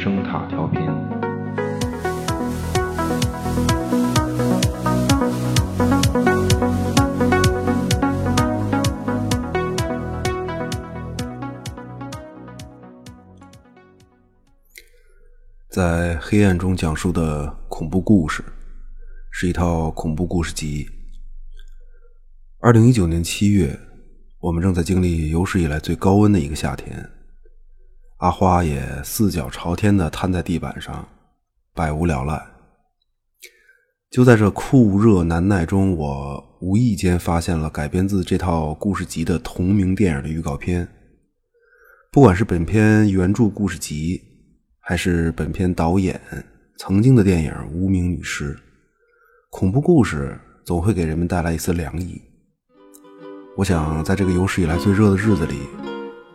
声塔调频。在黑暗中讲述的恐怖故事，是一套恐怖故事集。二零一九年七月，我们正在经历有史以来最高温的一个夏天。阿花也四脚朝天的瘫在地板上，百无聊赖。就在这酷热难耐中，我无意间发现了改编自这套故事集的同名电影的预告片。不管是本片原著故事集，还是本片导演曾经的电影《无名女尸》，恐怖故事总会给人们带来一丝凉意。我想，在这个有史以来最热的日子里，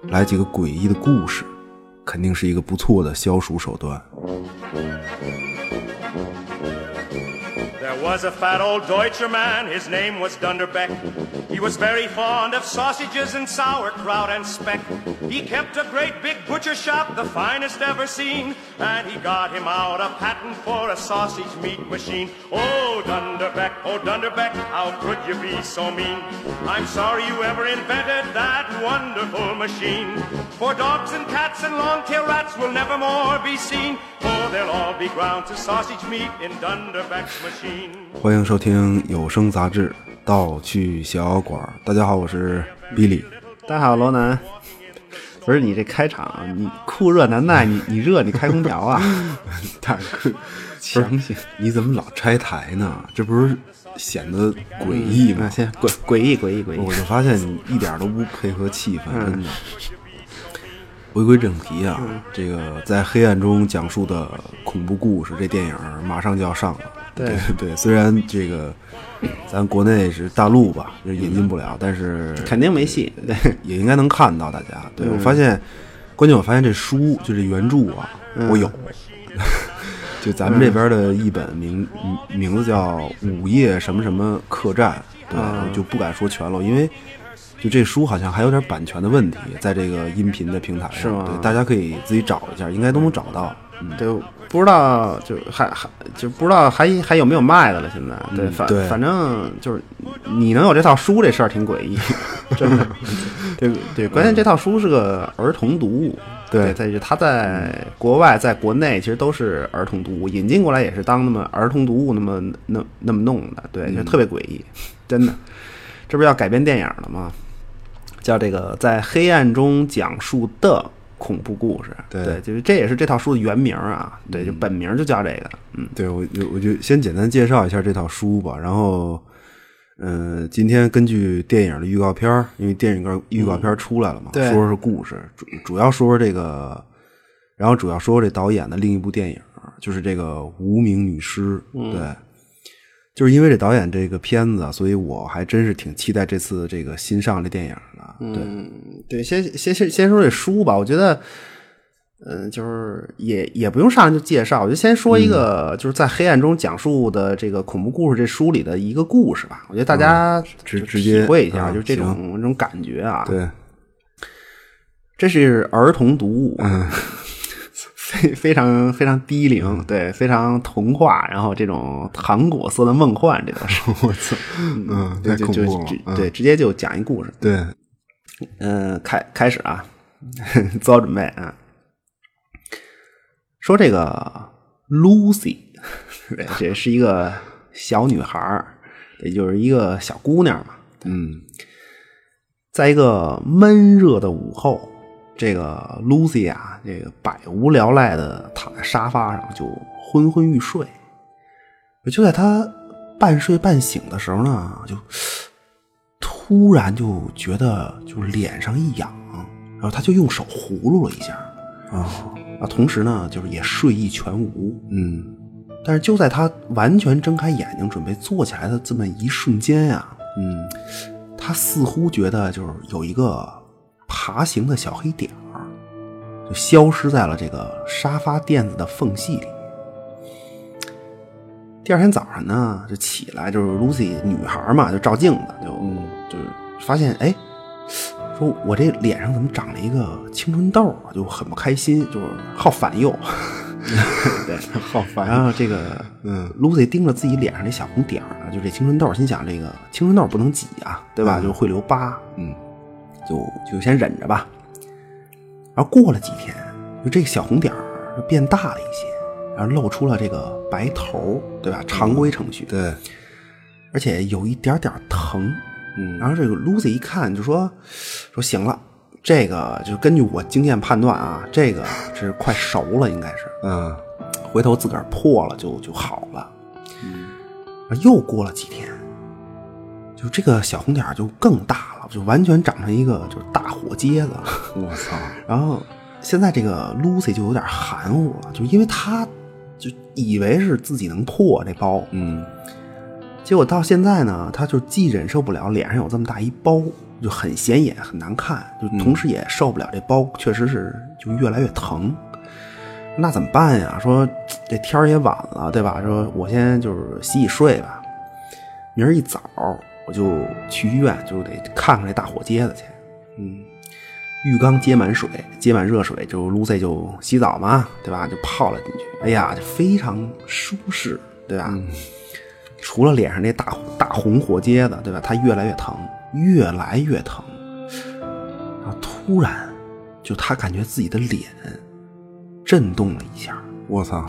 来几个诡异的故事，肯定是一个不错的消暑手段。Was a fat old Deutscher man, his name was Dunderbeck. He was very fond of sausages and sauerkraut and speck. He kept a great big butcher shop, the finest ever seen, and he got him out a patent for a sausage meat machine. Oh, Dunderbeck, oh, Dunderbeck, how could you be so mean? I'm sorry you ever invented that wonderful machine. For dogs and cats and long-tailed rats will never more be seen, for they'll all be ground to sausage meat in Dunderbeck's machine. 欢迎收听有声杂志《盗趣小馆》。大家好，我是 Billy。大家好，罗南。不是你这开场，你酷热难耐，你你热，你开空调啊？大哥，强行，你怎么老拆台呢？这不是显得诡异吗？那先诡诡异诡异诡异。我就发现你一点都不配合气氛，真的。回归正题啊，这个在黑暗中讲述的恐怖故事，这电影马上就要上了。对 对，虽然这个咱国内是大陆吧，就引进不了，但是肯定没戏。对，也应该能看到大家。对我发现，关键我发现这书就这原著啊，我有。就咱们这边的一本名名字叫《午夜什么什么客栈》，对，我就不敢说全了，因为就这书好像还有点版权的问题，在这个音频的平台上，是吗对，大家可以自己找一下，应该都能找到。嗯，对，不知道就还还就不知道还还有没有卖的了。现在对，反对反正就是你能有这套书这事儿挺诡异，真的。对对，关键这套书是个儿童读物。对在于它在国外、在国内其实都是儿童读物，引进过来也是当那么儿童读物那么那那么弄的，对，就特别诡异，真的。这不是要改编电影了吗？叫这个在黑暗中讲述的恐怖故事，对。就是这也是这套书的原名啊，对，就本名就叫这个，嗯，对我就我就先简单介绍一下这套书吧，然后，嗯、今天根据电影的预告片儿因为电影告预告片儿出来了嘛，对。说说故事，主主要说说这个，然后主要说说这导演的另一部电影，就是这个《无名女尸》，对，就是因为这导演这个片子，所以我还真是挺期待这次这个新上的电影的，对，对，先先先先说这书吧，我觉得，嗯、就是也也不用上来就介绍，我就先说一个，就是在黑暗中讲述的这个恐怖故事这书里的一个故事吧，我觉得大家就直直接体会一下，嗯就是这种行这种感觉啊，对，这是儿童读物，嗯 非非常非常低龄，对，非常童话，然后这种糖果色的梦幻，这都是，我操，嗯，太对就就对，直接就讲一故事，对，嗯，开开始啊，做好准备啊。说这个 Lucy，对，这是一个小女孩儿，也就是一个小姑娘嘛。嗯在一个闷热的午后，这个 Lucy 啊，这个百无聊赖的躺在沙发上，就昏昏欲睡。就在他半睡半醒的时候呢，就突然就觉得就是脸上一痒，然后他就用手葫芦了一下，啊，啊，同时呢，就是也睡意全无。嗯但是就在他完全睁开眼睛准备坐起来的这么一瞬间呀、嗯他似乎觉得就是有一个爬行的小黑点儿，就消失在了这个沙发垫子的缝隙里。第二天早上呢，就起来，就是 Lucy 女孩嘛，就照镜子，就、就是发现，哎，说我这脸上怎么长了一个青春痘啊？就很不开心，就是好烦忧。对，好烦然后这个，嗯，Lucy 盯着自己脸上这小红点儿呢，就这青春痘，心想这个青春痘不能挤啊，对吧？就会留疤，嗯，就就先忍着吧。然后过了几天，就这个小红点儿就变大了一些，然后露出了这个白头，对吧？常规程序，对，而且有一点点疼。嗯然后这个 Lucy 一看就说说行了，这个就根据我经验判断啊，这个是快熟了，应该是。嗯回头自个儿破了就就好了。嗯，又过了几天，就这个小红点儿就更大了，就完全长成一个就是大火疖子。我操，然后现在这个 Lucy 就有点含糊了，就因为她就以为是自己能破这包，嗯结果到现在呢，她就既忍受不了脸上有这么大一包，就很显眼很难看，就同时也受不了这包确实是就越来越疼。那怎么办呀？说这天儿也晚了，对吧？说我先就是洗洗睡吧，明儿一早我就去医院，就得看看这大火疖子去。嗯浴缸接满水，接满热水，就 Lucy 就洗澡嘛，对吧？就泡了进去，哎呀，就非常舒适，对吧？除了脸上那大大红火疖子，对吧？它越来越疼，越来越疼。然后突然，就他感觉自己的脸震动了一下，我操，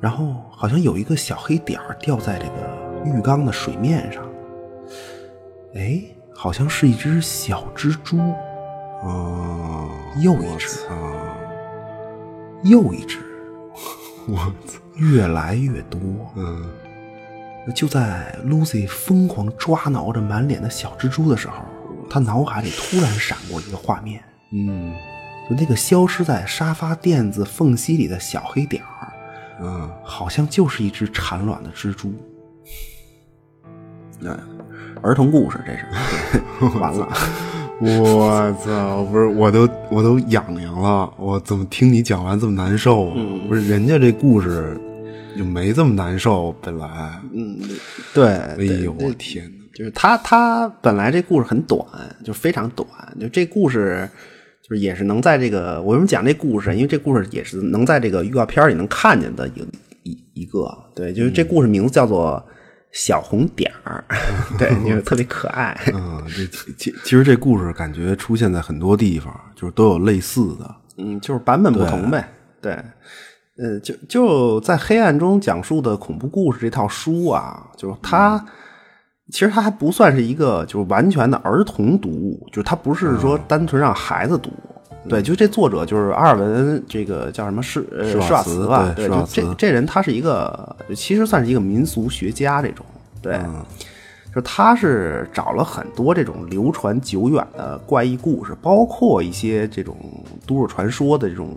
然后好像有一个小黑点儿掉在这个浴缸的水面上。哎，好像是一只小蜘蛛，哦，又一只。又一只，我操，越来越多。嗯就在 Lucy 疯狂抓挠着满脸的小蜘蛛的时候，她脑海里突然闪过一个画面，嗯。就那个消失在沙发垫子缝隙里的小黑点儿，嗯，好像就是一只产卵的蜘蛛。哎，儿童故事这是，完了。我操，不是，我都我都痒痒了，我怎么听你讲完这么难受？不是，人家这故事就没这么难受，本来，嗯，对，哎呦，我天哪！就是他他本来这故事很短，就非常短，就这故事就是也是能在这个我为什么讲这故事？因为这故事也是能在这个预告片里能看见的一个一一个，对，就是这故事名字叫做小红点儿，对，就是特别可爱。嗯，这其其其实这故事感觉出现在很多地方，就是都有类似的。嗯，就是版本不同呗。对，呃，就就在黑暗中讲述的恐怖故事这套书啊，就是它。其实它还不算是一个就是完全的儿童读物，就是它不是说单纯让孩子读。对，就这作者就是阿尔文，这个叫什么施呃施瓦茨茨吧？对，这这人他是一个，其实算是一个民俗学家这种。对，就他是找了很多这种流传久远的怪异故事，包括一些这种都市传说的这种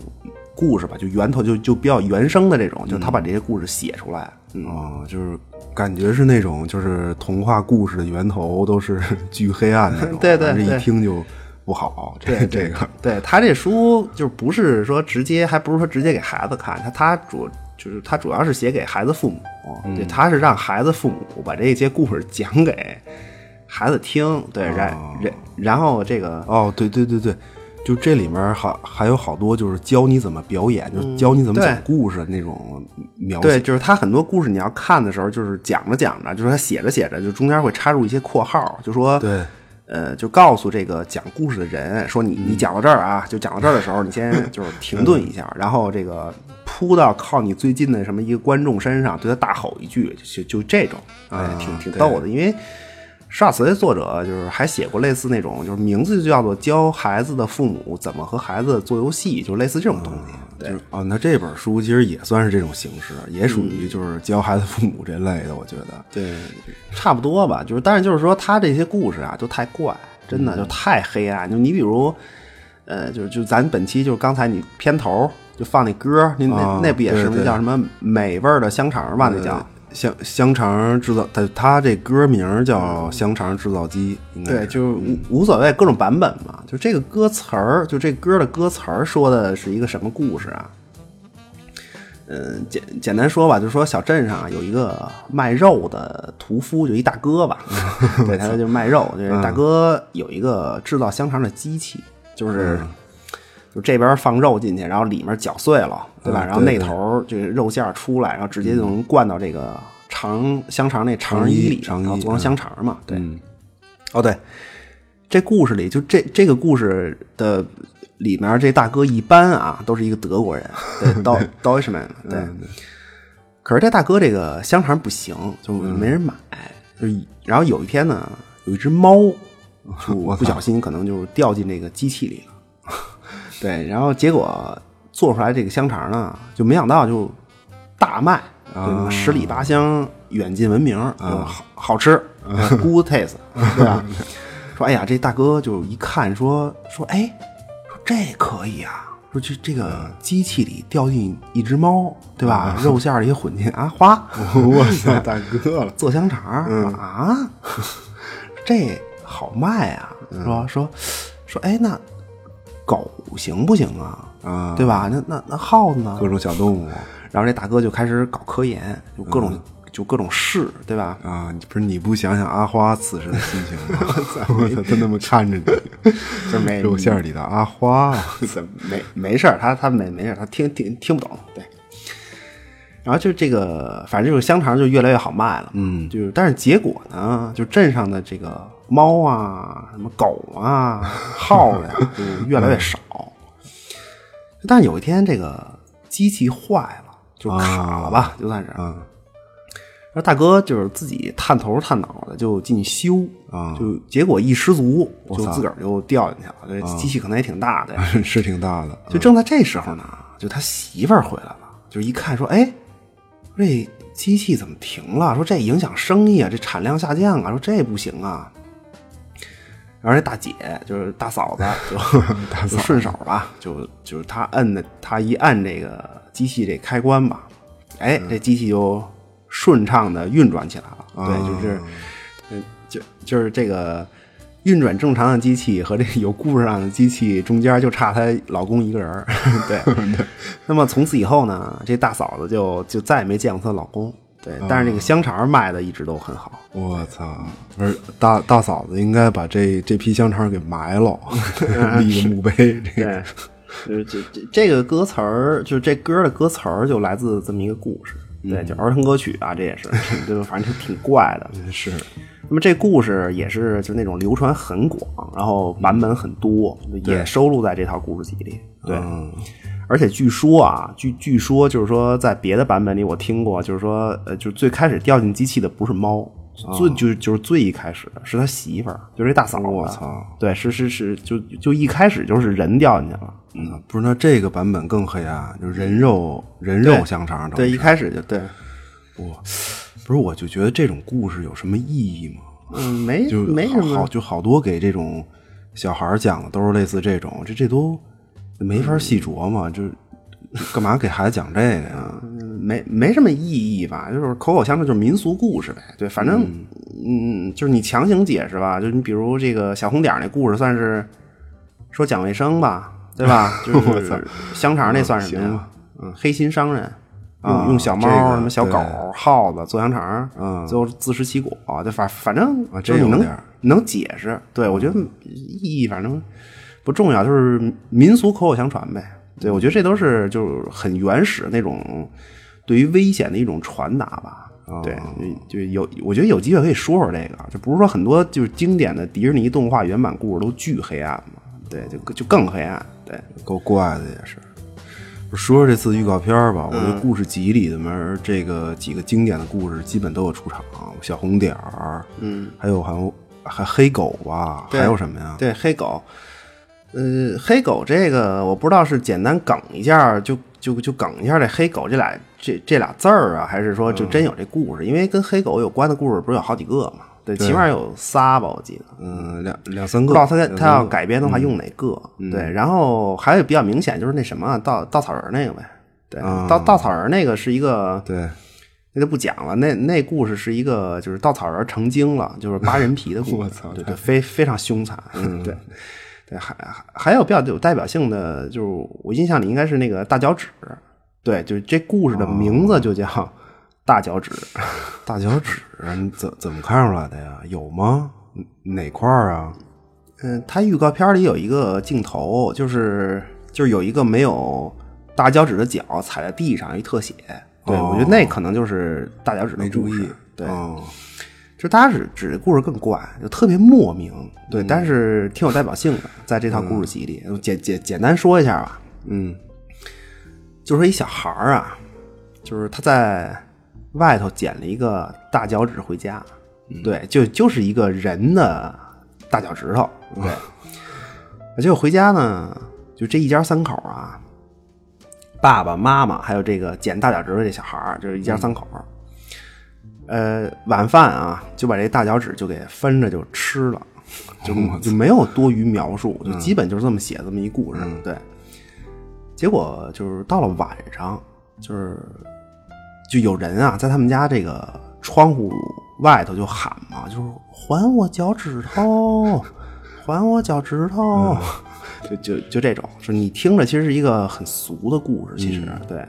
故事吧，就源头就就比较原生的这种，就是他把这些故事写出来。嗯，哦，就是感觉是那种，就是童话故事的源头都是 巨黑暗那种，对对对一听就不好。这对这个，对他这书就是不是说直接，还不是说直接给孩子看，他他主就是他主要是写给孩子父母，对，他是让孩子父母把这些故事讲给孩子听，对，然然然后这个哦，对对对对，就这里面好还有好多就是教你怎么表演，就是教你怎么讲故事的那种描对，写。就是他很多故事你要看的时候，就是讲着讲着，就是他写着写着，就中间会插入一些括号，就说对，呃，就告诉这个讲故事的人说你你讲到这儿啊，就讲到这儿的时候，你先 就是停顿一下，然后这个扑到靠你最近的什么一个观众身上，对他大吼一句，就就这种，哎，挺挺逗的，因为。施瓦茨的作者就是还写过类似那种，就是名字就叫做教孩子的父母怎么和孩子做游戏，就类似这种东西。对就是哦，那这本书其实也算是这种形式，也属于就是教孩子父母这类的，我觉得。对，差不多吧。就是，但是就是说，他这些故事啊，就太怪，真的就太黑暗。就你比如，呃，就是就咱本期就是刚才你片头就放那歌，那那、啊那不也是对对叫什么美味儿的香肠吧？那叫。香香肠制造，它它这歌名叫香肠制造机，应该对，就无无所谓，各种版本嘛。就这个歌词儿，就这歌的歌词儿说的是一个什么故事啊？嗯，简简单说吧，就是说小镇上有一个卖肉的屠夫，就一大哥吧，对，他就卖肉。就是大哥有一个制造香肠的机器，就是就这边放肉进去，然后里面搅碎了，对吧？然后那头这个肉馅儿出来，然后直接就能灌到这个肠香肠那肠衣里，然后做成香肠嘛。对，哦对，这故事里就这这个故事的。里面这大哥一般啊，都是一个德国人，对，Do Deutschman，对。可是这大哥这个香肠不行，就没人买。就然后有一天呢，有一只猫，就不小心可能就掉进那个机器里了。对，然后结果做出来这个香肠呢，就没想到就大卖，十里八乡远近闻名，好好吃，good taste，对吧？说哎呀，这大哥就一看说说哎。这可以啊！说这这个机器里掉进一只猫，对吧？肉馅里混进啊花，哇塞，大哥了，做香肠啊，这好卖啊！说说说，哎，那狗行不行啊？啊，对吧？那那那耗子呢？各种小动物。然后这大哥就开始搞科研，就各种。就各种试，对吧？啊，不是你不想想阿花此时的心情吗？我操，他那么看着你，就没肉馅里的阿花，怎么没没事他他没没事他听听听不懂，对。然后就这个，反正就是香肠就越来越好卖了，嗯，就是但是结果呢，就镇上的这个猫啊、什么狗啊、耗子呀，就 越来越少。但是有一天，这个机器坏了，就卡了吧，就算是，嗯。说大哥就是自己探头探脑的就进去修啊，就结果一失足就自个儿就掉进去了。这机器可能也挺大的，是挺大的。就正在这时候呢，就他媳妇儿回来了，就一看说：“哎，这机器怎么停了？说这影响生意啊，这产量下降啊，说这不行啊。”然后这大姐就是 大嫂子，就顺手吧，就就是她摁的，她一按这个机器这开关吧，哎，这机器就。顺畅的运转起来了，对，就是，嗯，就就是这个运转正常的机器和这有故事上的机器中间就差她老公一个人 对。那么从此以后呢，这大嫂子就就再也没见过她老公，对。但是那个香肠卖的一直都很好。我操！不是大大嫂子应该把这这批香肠给埋了，立个墓碑。对，就是这这这个歌词儿，就是这歌的歌词儿就来自这么一个故事。对，就儿童歌曲啊，这也是，就反正就挺怪的。是，那么这故事也是就那种流传很广，然后版本很多，也收录在这套故事集里。对，而且据说啊，据据说就是说，在别的版本里我听过，就是说，呃，就最开始掉进机器的不是猫。最就就是最一开始的是他媳妇儿，就是这大嫂子。我操！对，是是是，就就一开始就是人掉进去了。嗯，不是，那这个版本更黑暗，就是人肉人肉香肠。对，一开始就对。我不是，我就觉得这种故事有什么意义吗？嗯，没，就没什么。好，就好多给这种小孩讲的都是类似这种，这这都没法细琢磨，就是 干嘛给孩子讲这个呀？没没什么意义吧，就是口口相传，就是民俗故事呗。对，反正嗯，就是你强行解释吧，就你比如这个小红点那故事，算是说讲卫生吧，对吧？就是香肠那算什么呀？嗯，黑心商人用用小猫、什么小狗、耗子做香肠，嗯，最后自食其果，就反反正就是你能能解释。对我觉得意义反正不重要，就是民俗口口相传呗。对我觉得这都是就是很原始那种。对于危险的一种传达吧，对，就有我觉得有机会可以说说这个，就不是说很多就是经典的迪士尼动画原版故事都巨黑暗嘛，对，就就更黑暗，对，够怪的也是。说说这次预告片吧，我觉得故事集里面这个几个经典的故事基本都有出场，小红点儿，嗯，还有还有还黑狗吧，还有什么呀？对，黑狗，呃，黑狗这个我不知道是简单梗一下就。就就梗一下这黑狗这俩这这俩字儿啊，还是说就真有这故事？因为跟黑狗有关的故事不是有好几个嘛？对，起码有仨吧，我记得。嗯，两两三个。不知道他他要改编的话用哪个？对，然后还有比较明显就是那什么稻稻草人那个呗。对，稻稻草人那个是一个。对，那就不讲了。那那故事是一个就是稻草人成精了，就是扒人皮的故事。对对，非非常凶残。嗯，对。对，还还还有比较有代表性的，就是我印象里应该是那个大脚趾，对，就是这故事的名字就叫《大脚趾 》。大脚趾，你怎怎么看出来的呀？有吗？哪块儿啊？嗯，它预告片里有一个镜头，就是就是有一个没有大脚趾的脚踩在地上一特写。对，哦我觉得那可能就是大脚趾的没注意。对，哦就大脚趾指的故事更怪，就特别莫名。对，但是挺有代表性的，在这套故事集里，我简简简单说一下吧。嗯就说一小孩儿啊，就是他在外头捡了一个大脚趾回家，对，就就是一个人的大脚趾头，对。结果回家呢，就这一家三口啊，爸爸妈妈还有这个捡大脚趾头这小孩儿，就是一家三口。呃，晚饭啊，就把这大脚趾就给分着就吃了，就就没有多余描述，就基本就是这么写这么一故事，对。结果就是到了晚上，就是就有人啊，在他们家这个窗户外头就喊嘛，就是还我脚趾头，还我脚趾头，就就就这种，就是你听着其实是一个很俗的故事，其实、对。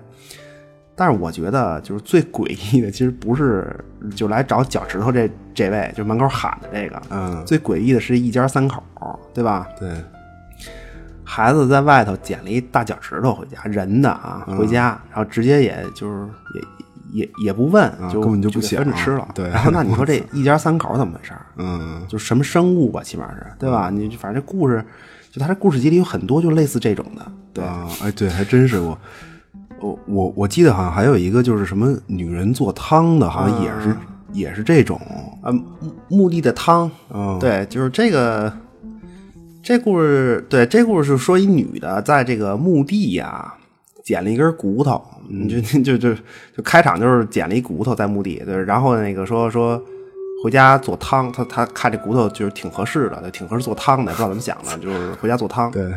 但是我觉得，就是最诡异的，其实不是 就来找脚趾头这这位，就门口喊的这个，嗯，最诡异的是一家三口，对吧？对，孩子在外头捡了一大脚趾头回家，人的啊，回家，然后直接也就是也也也不问，就根本就不给想着吃了。对然后那你说 这一家三口怎么回事？嗯就什么生物吧，起码是对吧？你反正这故事，就他这故事集里有很多就类似这种的，对，啊，哎，对，还真是我。我我我记得好像还有一个就是什么女人做汤的，好像也是、也是这种，呃，墓墓地的汤，嗯对，就是这个。这故事，对，这故事是说一女的在这个墓地呀、捡了一根骨头，你就就就就开场就是捡了一骨头在墓地，对，然后那个说说回家做汤，他他看这骨头就是挺合适的，挺合适做汤的，不知道怎么想的，就是回家做汤。对，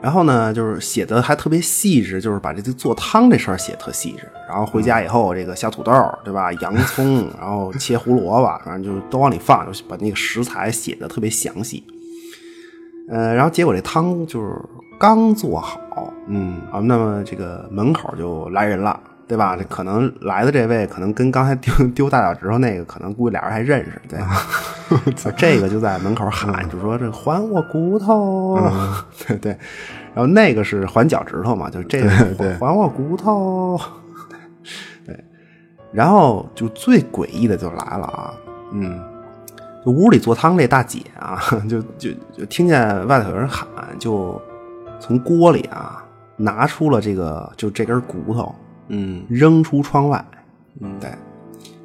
然后呢，就是写的还特别细致，就是把这个做汤这事儿写特细致。然后回家以后，这个小土豆，对吧？洋葱，然后切胡萝卜，反正就都往里放，就把那个食材写的特别详细。呃，然后结果这汤就是刚做好，嗯啊，那么这个门口就来人了，对吧？这可能来的这位，可能跟刚才丢丢大脚趾头那个，可能估计俩人还认识，对。这个就在门口喊，就说这还我骨头，对对。然后那个是还脚趾头嘛，就这个对还我骨头，对。然后就最诡异的就来了啊，嗯就屋里做汤这大姐啊，就就就听见外头有人喊，就从锅里啊拿出了这个就这根骨头，嗯扔出窗外。嗯，对，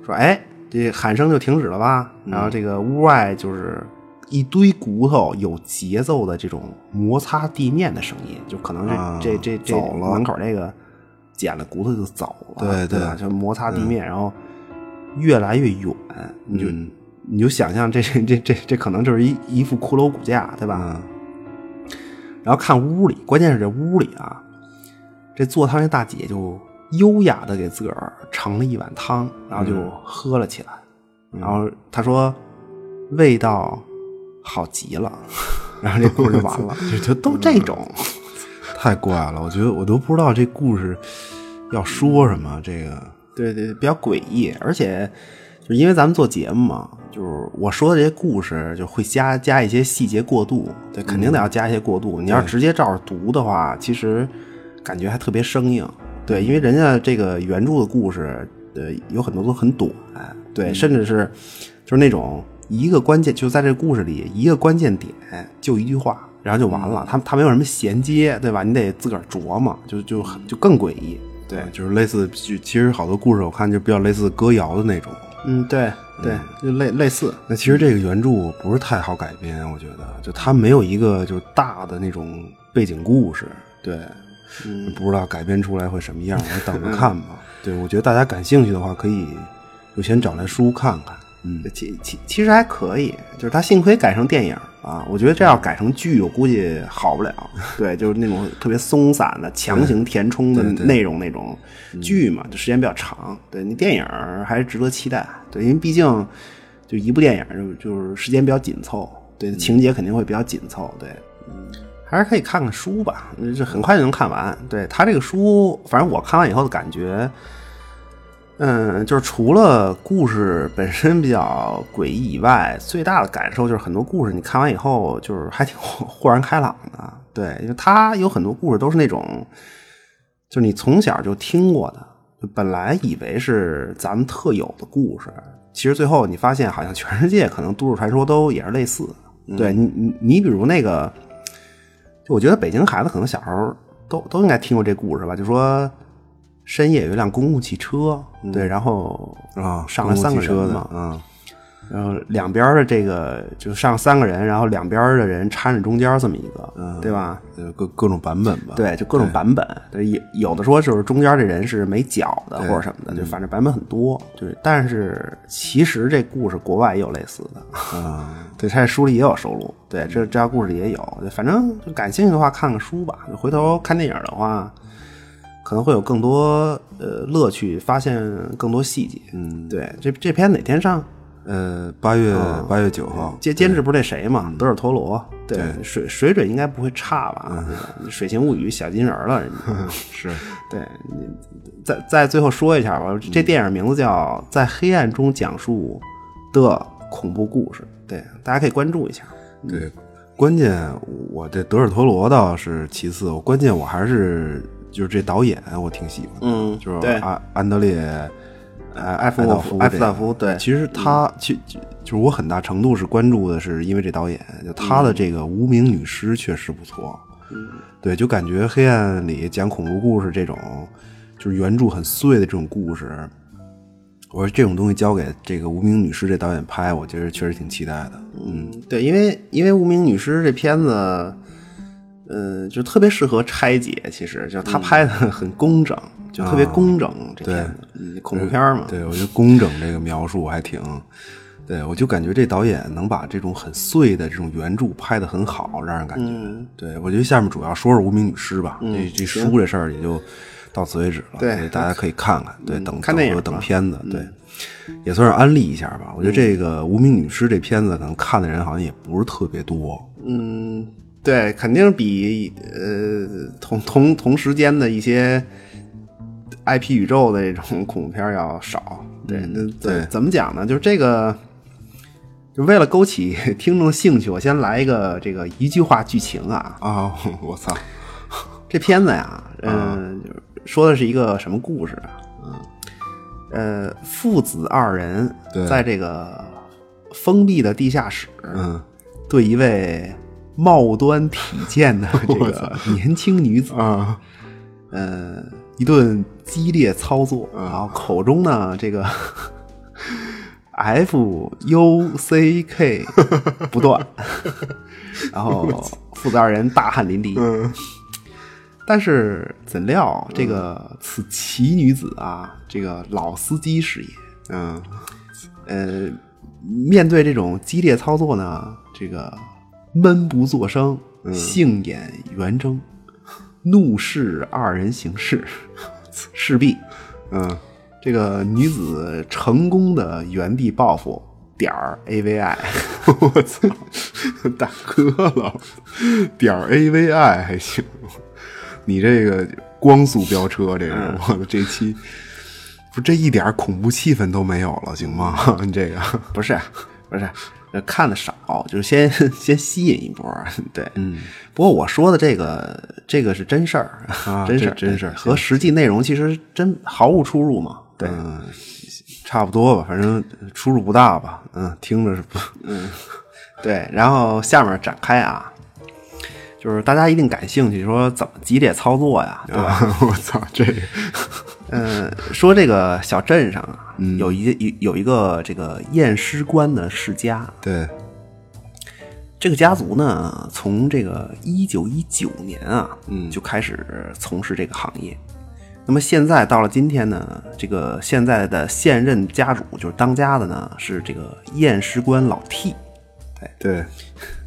说哎，这喊声就停止了吧？然后这个屋外就是一堆骨头有节奏的这种摩擦地面的声音，就可能这、啊这这这走了门口这个捡了骨头就走了，对对？就摩擦地面，然后越来越远，你就、嗯你就想象这这这这这可能就是一一副骷髅骨架，对吧？然后看屋里，关键是这屋里啊，这做汤那大姐就优雅的给自个儿盛了一碗汤，然后就喝了起来。然后他说味道好极了，然后这故事就完了，就就都这种。太怪了，我觉得我都不知道这故事要说什么。这个，对对，比较诡异，而且就是因为咱们做节目嘛，就是我说的这些故事就会加加一些细节过渡，对，肯定得要加一些过渡。你要直接照着读的话，其实感觉还特别生硬。对，因为人家这个原著的故事，呃，有很多都很短，对，甚至是就是那种一个关键就在这故事里一个关键点就一句话，然后就完了，他他没有什么衔接，对吧？你得自个儿琢磨，就就很就更诡异。对，就是类似，就其实好多故事我看就比较类似歌谣的那种。嗯，对对，就类类似。那其实这个原著不是太好改编，我觉得，就它没有一个就是大的那种背景故事，对，不知道改编出来会什么样，我等着看吧。对，我觉得大家感兴趣的话，可以就先找来书看看。嗯，其其其实还可以，就是他幸亏改成电影啊，我觉得这要改成剧，我估计好不了。对，就是那种特别松散的、强行填充的内容那种剧嘛，就时间比较长。对你电影还是值得期待，对，因为毕竟就一部电影就就是时间比较紧凑，对，情节肯定会比较紧凑，对，还是可以看看书吧，这很快就能看完。对他这个书，反正我看完以后的感觉，嗯，就是除了故事本身比较诡异以外，最大的感受就是很多故事你看完以后，就是还挺豁 豁然开朗的。对，因为他有很多故事都是那种，就是你从小就听过的，就本来以为是咱们特有的故事，其实最后你发现，好像全世界可能都市传说都也是类似的。对你，你你比如那个，就我觉得北京孩子可能小时候都都应该听过这故事吧，就说深夜有一辆公共汽车，对，然后啊，上来三个人嘛，嗯然后两边的这个就上三个人，然后两边的人掺着中间这么一个，对吧？呃各各种版本吧。对，就各种版本。对，有有的说就是中间这人是没脚的或者什么的，嗯就反正版本很多。对，但是其实这故事国外也有类似的，啊，对，他这书里也有收录。对，这这条故事里也有。对反正就感兴趣的话看看书吧。回头看电影的话，可能会有更多呃乐趣，发现更多细节。嗯，对，这这片哪天上？呃，八月八月九号，监监制不是那谁嘛，德尔托罗，对，对。水水准应该不会差吧？水形物语小金人了，人家。是。对。你再再最后说一下吧，这电影名字叫《在黑暗中讲述的恐怖故事》，对，大家可以关注一下。对，关键我这德尔托罗倒是其次，我关键我还是就是这导演我挺喜欢的，嗯就是安安德烈呃，埃夫沃夫，埃夫夫这个道夫，对，其实他其就就是我很大程度是关注的是因为这导演，就他的这个《无名女尸》确实不错，嗯。对，就感觉黑暗里讲恐怖故事这种，就是原著很碎的这种故事，我说这种东西交给这个《无名女尸》这导演拍，我觉得确实挺期待的。嗯，对，因为因为《无名女尸》这片子，嗯、就特别适合拆解，其实就他拍的很工整，就特别工整。这片子，嗯恐怖片嘛，对，我觉得工整这个描述还挺，对我就感觉这导演能把这种很碎的这种原著拍得很好，让人感觉。对我觉得下面主要说说《无名女尸》吧，这这书这事儿也就到此为止了。对大家可以看看，对，等看电影等片子，对。也算是安利一下吧，我觉得这个《无名女尸》这片子可能看的人好像也不是特别多，嗯，对，肯定比呃同同同时间的一些 IP 宇宙的这种恐怖片要少。对，那怎对怎么讲呢？就是这个，就为了勾起听众兴趣，我先来一个这个一句话剧情啊。啊！我操，这片子呀，嗯、就是说的是一个什么故事啊？嗯，呃，父子二人在这个封闭的地下室，嗯，对一位貌端体健的 这个年轻女子，啊，呃，一顿激烈操作，嗯然后口中呢这个 F U C K 不断，然后父子二人大汗淋漓。嗯。但是怎料这个此奇女子啊，这个老司机是也，嗯，呃，面对这种激烈操作呢，这个闷不作声，杏眼圆睁，怒视二人行事，势必，嗯，这个女子成功的原地报复点儿 AVI，我操，大哥了，点儿 AVI 还行，你这个光速飙车，这个，我的这期不这一点恐怖气氛都没有了，行吗？你这个，不是不是，呃看的少，就是先 先吸引一波，对，嗯。不过我说的这个这个是真事儿啊真事儿真事儿和实际内容其实真毫无出入嘛，对。嗯，差不多吧，反正出入不大吧，嗯，听着是不，对，然后下面展开啊，就是大家一定感兴趣，说怎么激烈操作呀，对吧？啊，我操，这个，嗯，说这个小镇上啊，嗯。有一有有一个这个验尸官的世家，对，这个家族呢，从这个一九一九年啊，嗯。就开始从事这个行业。那么现在到了今天呢，这个现在的现任家主就是当家的呢，是这个验尸官老 T。对，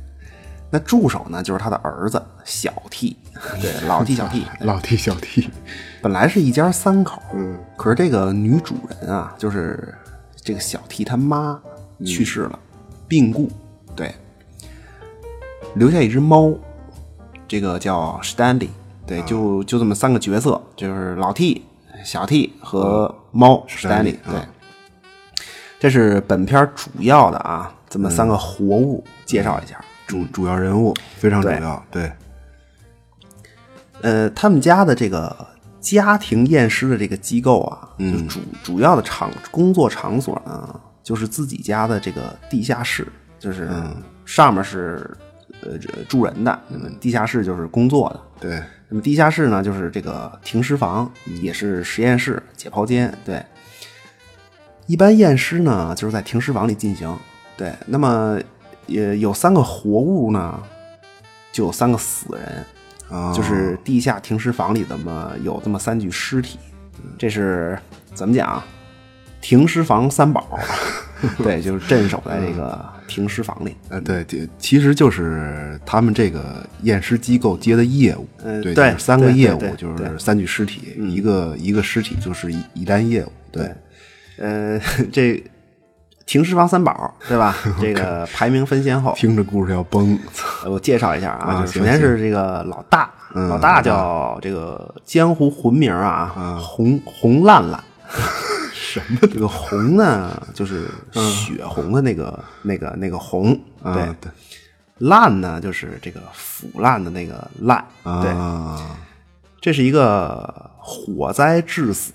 那助手呢，就是他的儿子小 T，对，老 T 小 T。老 T 小 T，本来是一家三口，嗯，可是这个女主人啊，就是这个小 T 他妈去世了，病故，对，留下一只猫，这个叫 Stanley，对，就就这么三个角色，就是老 T、小 T 和猫 Stanley，对。这是本片主要的啊，这么三个活物介绍一下，主主要人物非常主对要，对，呃，他们家的这个家庭验尸的这个机构啊，就主主要的场工作场所呢，就是自己家的这个地下室，就是上面是呃住人的，那么地下室就是工作的。对，那么地下室呢，就是这个停尸房，也是实验室、解剖间。对，一般验尸呢，就是在停尸房里进行。对，那么也有三个活物呢，就有三个死人。啊，就是地下停尸房里怎么有这么三具尸体，这是怎么讲啊？停尸房三宝，对，就是镇守在这个停尸房里。呃，对，这其实就是他们这个验尸机构接的业务，对，嗯对就是三个业务，就是三具尸体，一个一个尸体就是一一单业务，对，呃，这停尸房三宝，对吧？这个排名分先后。听着故事要崩，呃我介绍一下啊，首先是这个老大，嗯老大叫这个江湖魂名啊，红红烂烂。什么？这个红呢，就是血红的那个、那个、那个红，对。啊对烂呢，就是这个腐烂的那个烂，对。啊，这是一个火灾致死、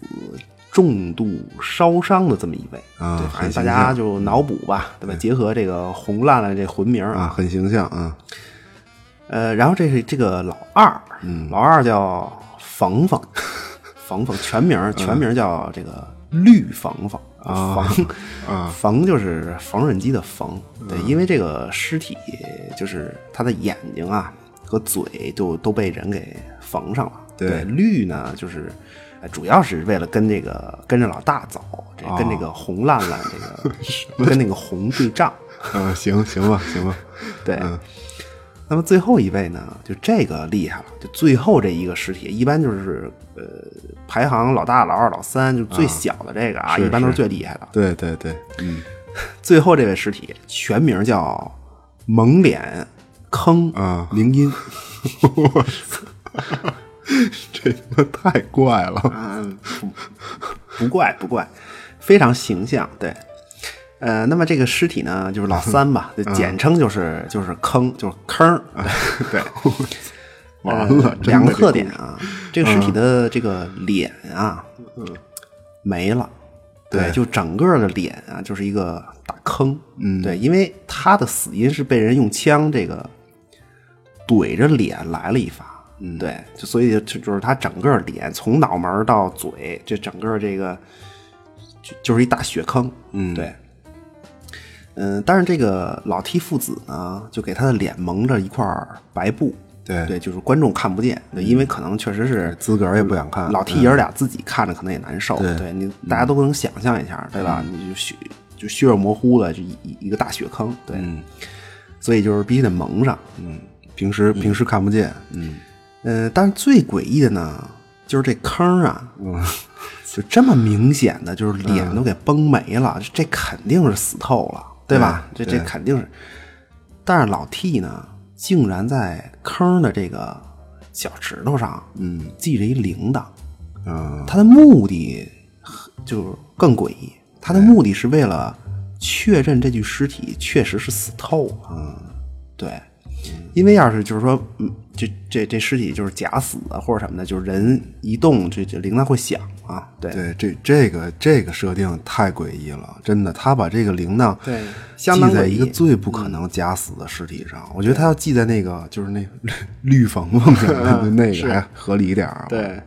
重度烧伤的这么一位啊对，反正大家就脑补吧，对吧？结合这个红烂烂这魂名啊，啊，很形象啊，呃，然后这是这个老二，嗯。老二叫冯冯，冯冯全名嗯。全名叫这个绿冯冯啊冯啊。缝就是缝纫机的缝，对，嗯。因为这个尸体就是他的眼睛啊和嘴就都被人给缝上了。对。绿呢就是呃主要是为了跟这个跟着老大走，这跟这个哦红烂烂这个 跟那个红对仗。啊，行行吧，行吧，对，嗯。那么最后一位呢，就这个厉害了，就最后这一个尸体，一般就是呃排行老大、老二、老三，就最小的这个啊，是一般都是是最厉害的。对对对，嗯。最后这位尸体全名叫蒙脸坑啊明音，这他妈太怪了，嗯，不不怪不怪，非常形象。对，呃，那么这个尸体呢，就是老三吧，就简称就是就是坑，就是坑儿。对，完了两个特点啊，这个尸体的这个脸啊，没了。对，对就整个的脸啊，就是一个大坑。嗯，对，因为他的死因是被人用枪这个怼着脸来了一发。嗯，对，就所以就就是他整个脸从脑门到嘴，这整个这个就就是一大血坑。嗯。对。嗯，但是这个老 T 父子呢，就给他的脸蒙着一块白布。对。对，就是观众看不见，对，因为可能确实是自个儿也不想看，老 T 爷儿俩自己看着可能也难受，对。对你大家都能想象一下，对吧？你就血就血肉模糊的，就一一一个大血坑，对，所以就是必须得蒙上，嗯，平时平时看不见，嗯嗯、但是最诡异的呢，就是这坑啊，嗯，就这么明显的，就是脸都给崩没了，这肯定是死透了，对吧？这对这肯定是，但是老 T 呢，竟然在坑的这个脚趾头上，嗯，系着一铃铛。啊，他的目的就是更诡异，他的目的是为了确认这具尸体确实是死透了。嗯，对，因为要是就是说，嗯，这这这尸体就是假死啊或者什么的，就是人一动，这这铃铛会响啊。对对，这这个这个设定太诡异了，真的，他把这个铃铛对系在一个最不可能假死的尸体上，我觉得他要系在那个就是那 绿绿缝缝上的那个还合理一点儿。对，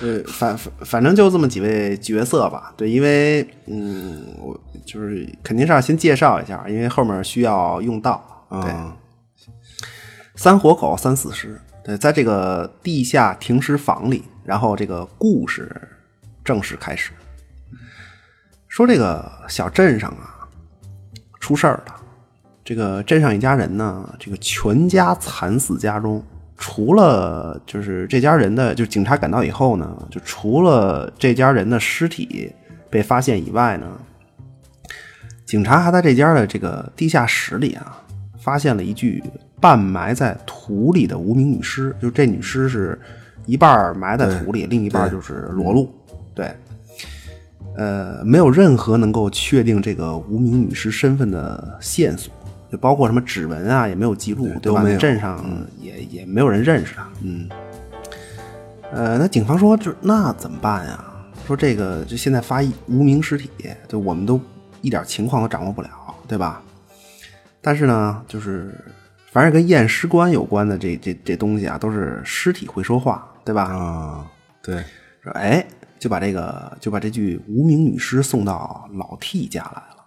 呃，反反反正就这么几位角色吧。对，因为嗯，我就是肯定是要先介绍一下，因为后面需要用到。对，啊，三活口三死尸。对，在这个地下停尸房里，然后这个故事正式开始。说这个小镇上啊，出事儿了。这个镇上一家人呢，这个全家惨死家中，除了就是这家人的，就警察赶到以后呢，就除了这家人的尸体被发现以外呢，警察还在这家的这个地下室里啊，发现了一具半埋在土里的无名女尸，就这女尸是一半埋在土里，另一半就是裸露。对，呃，没有任何能够确定这个无名女尸身份的线索，就包括什么指纹啊，也没有记录，对吧？都没有镇上也也没有人认识她。嗯，呃，那警方说，就那怎么办呀？说这个就现在发一无名尸体，就我们都一点情况都掌握不了，对吧？但是呢，就是凡是跟验尸官有关的这这这东西啊，都是尸体会说话，对吧？啊，对，说哎，就把这个就把这具无名女尸送到老 T 家来了。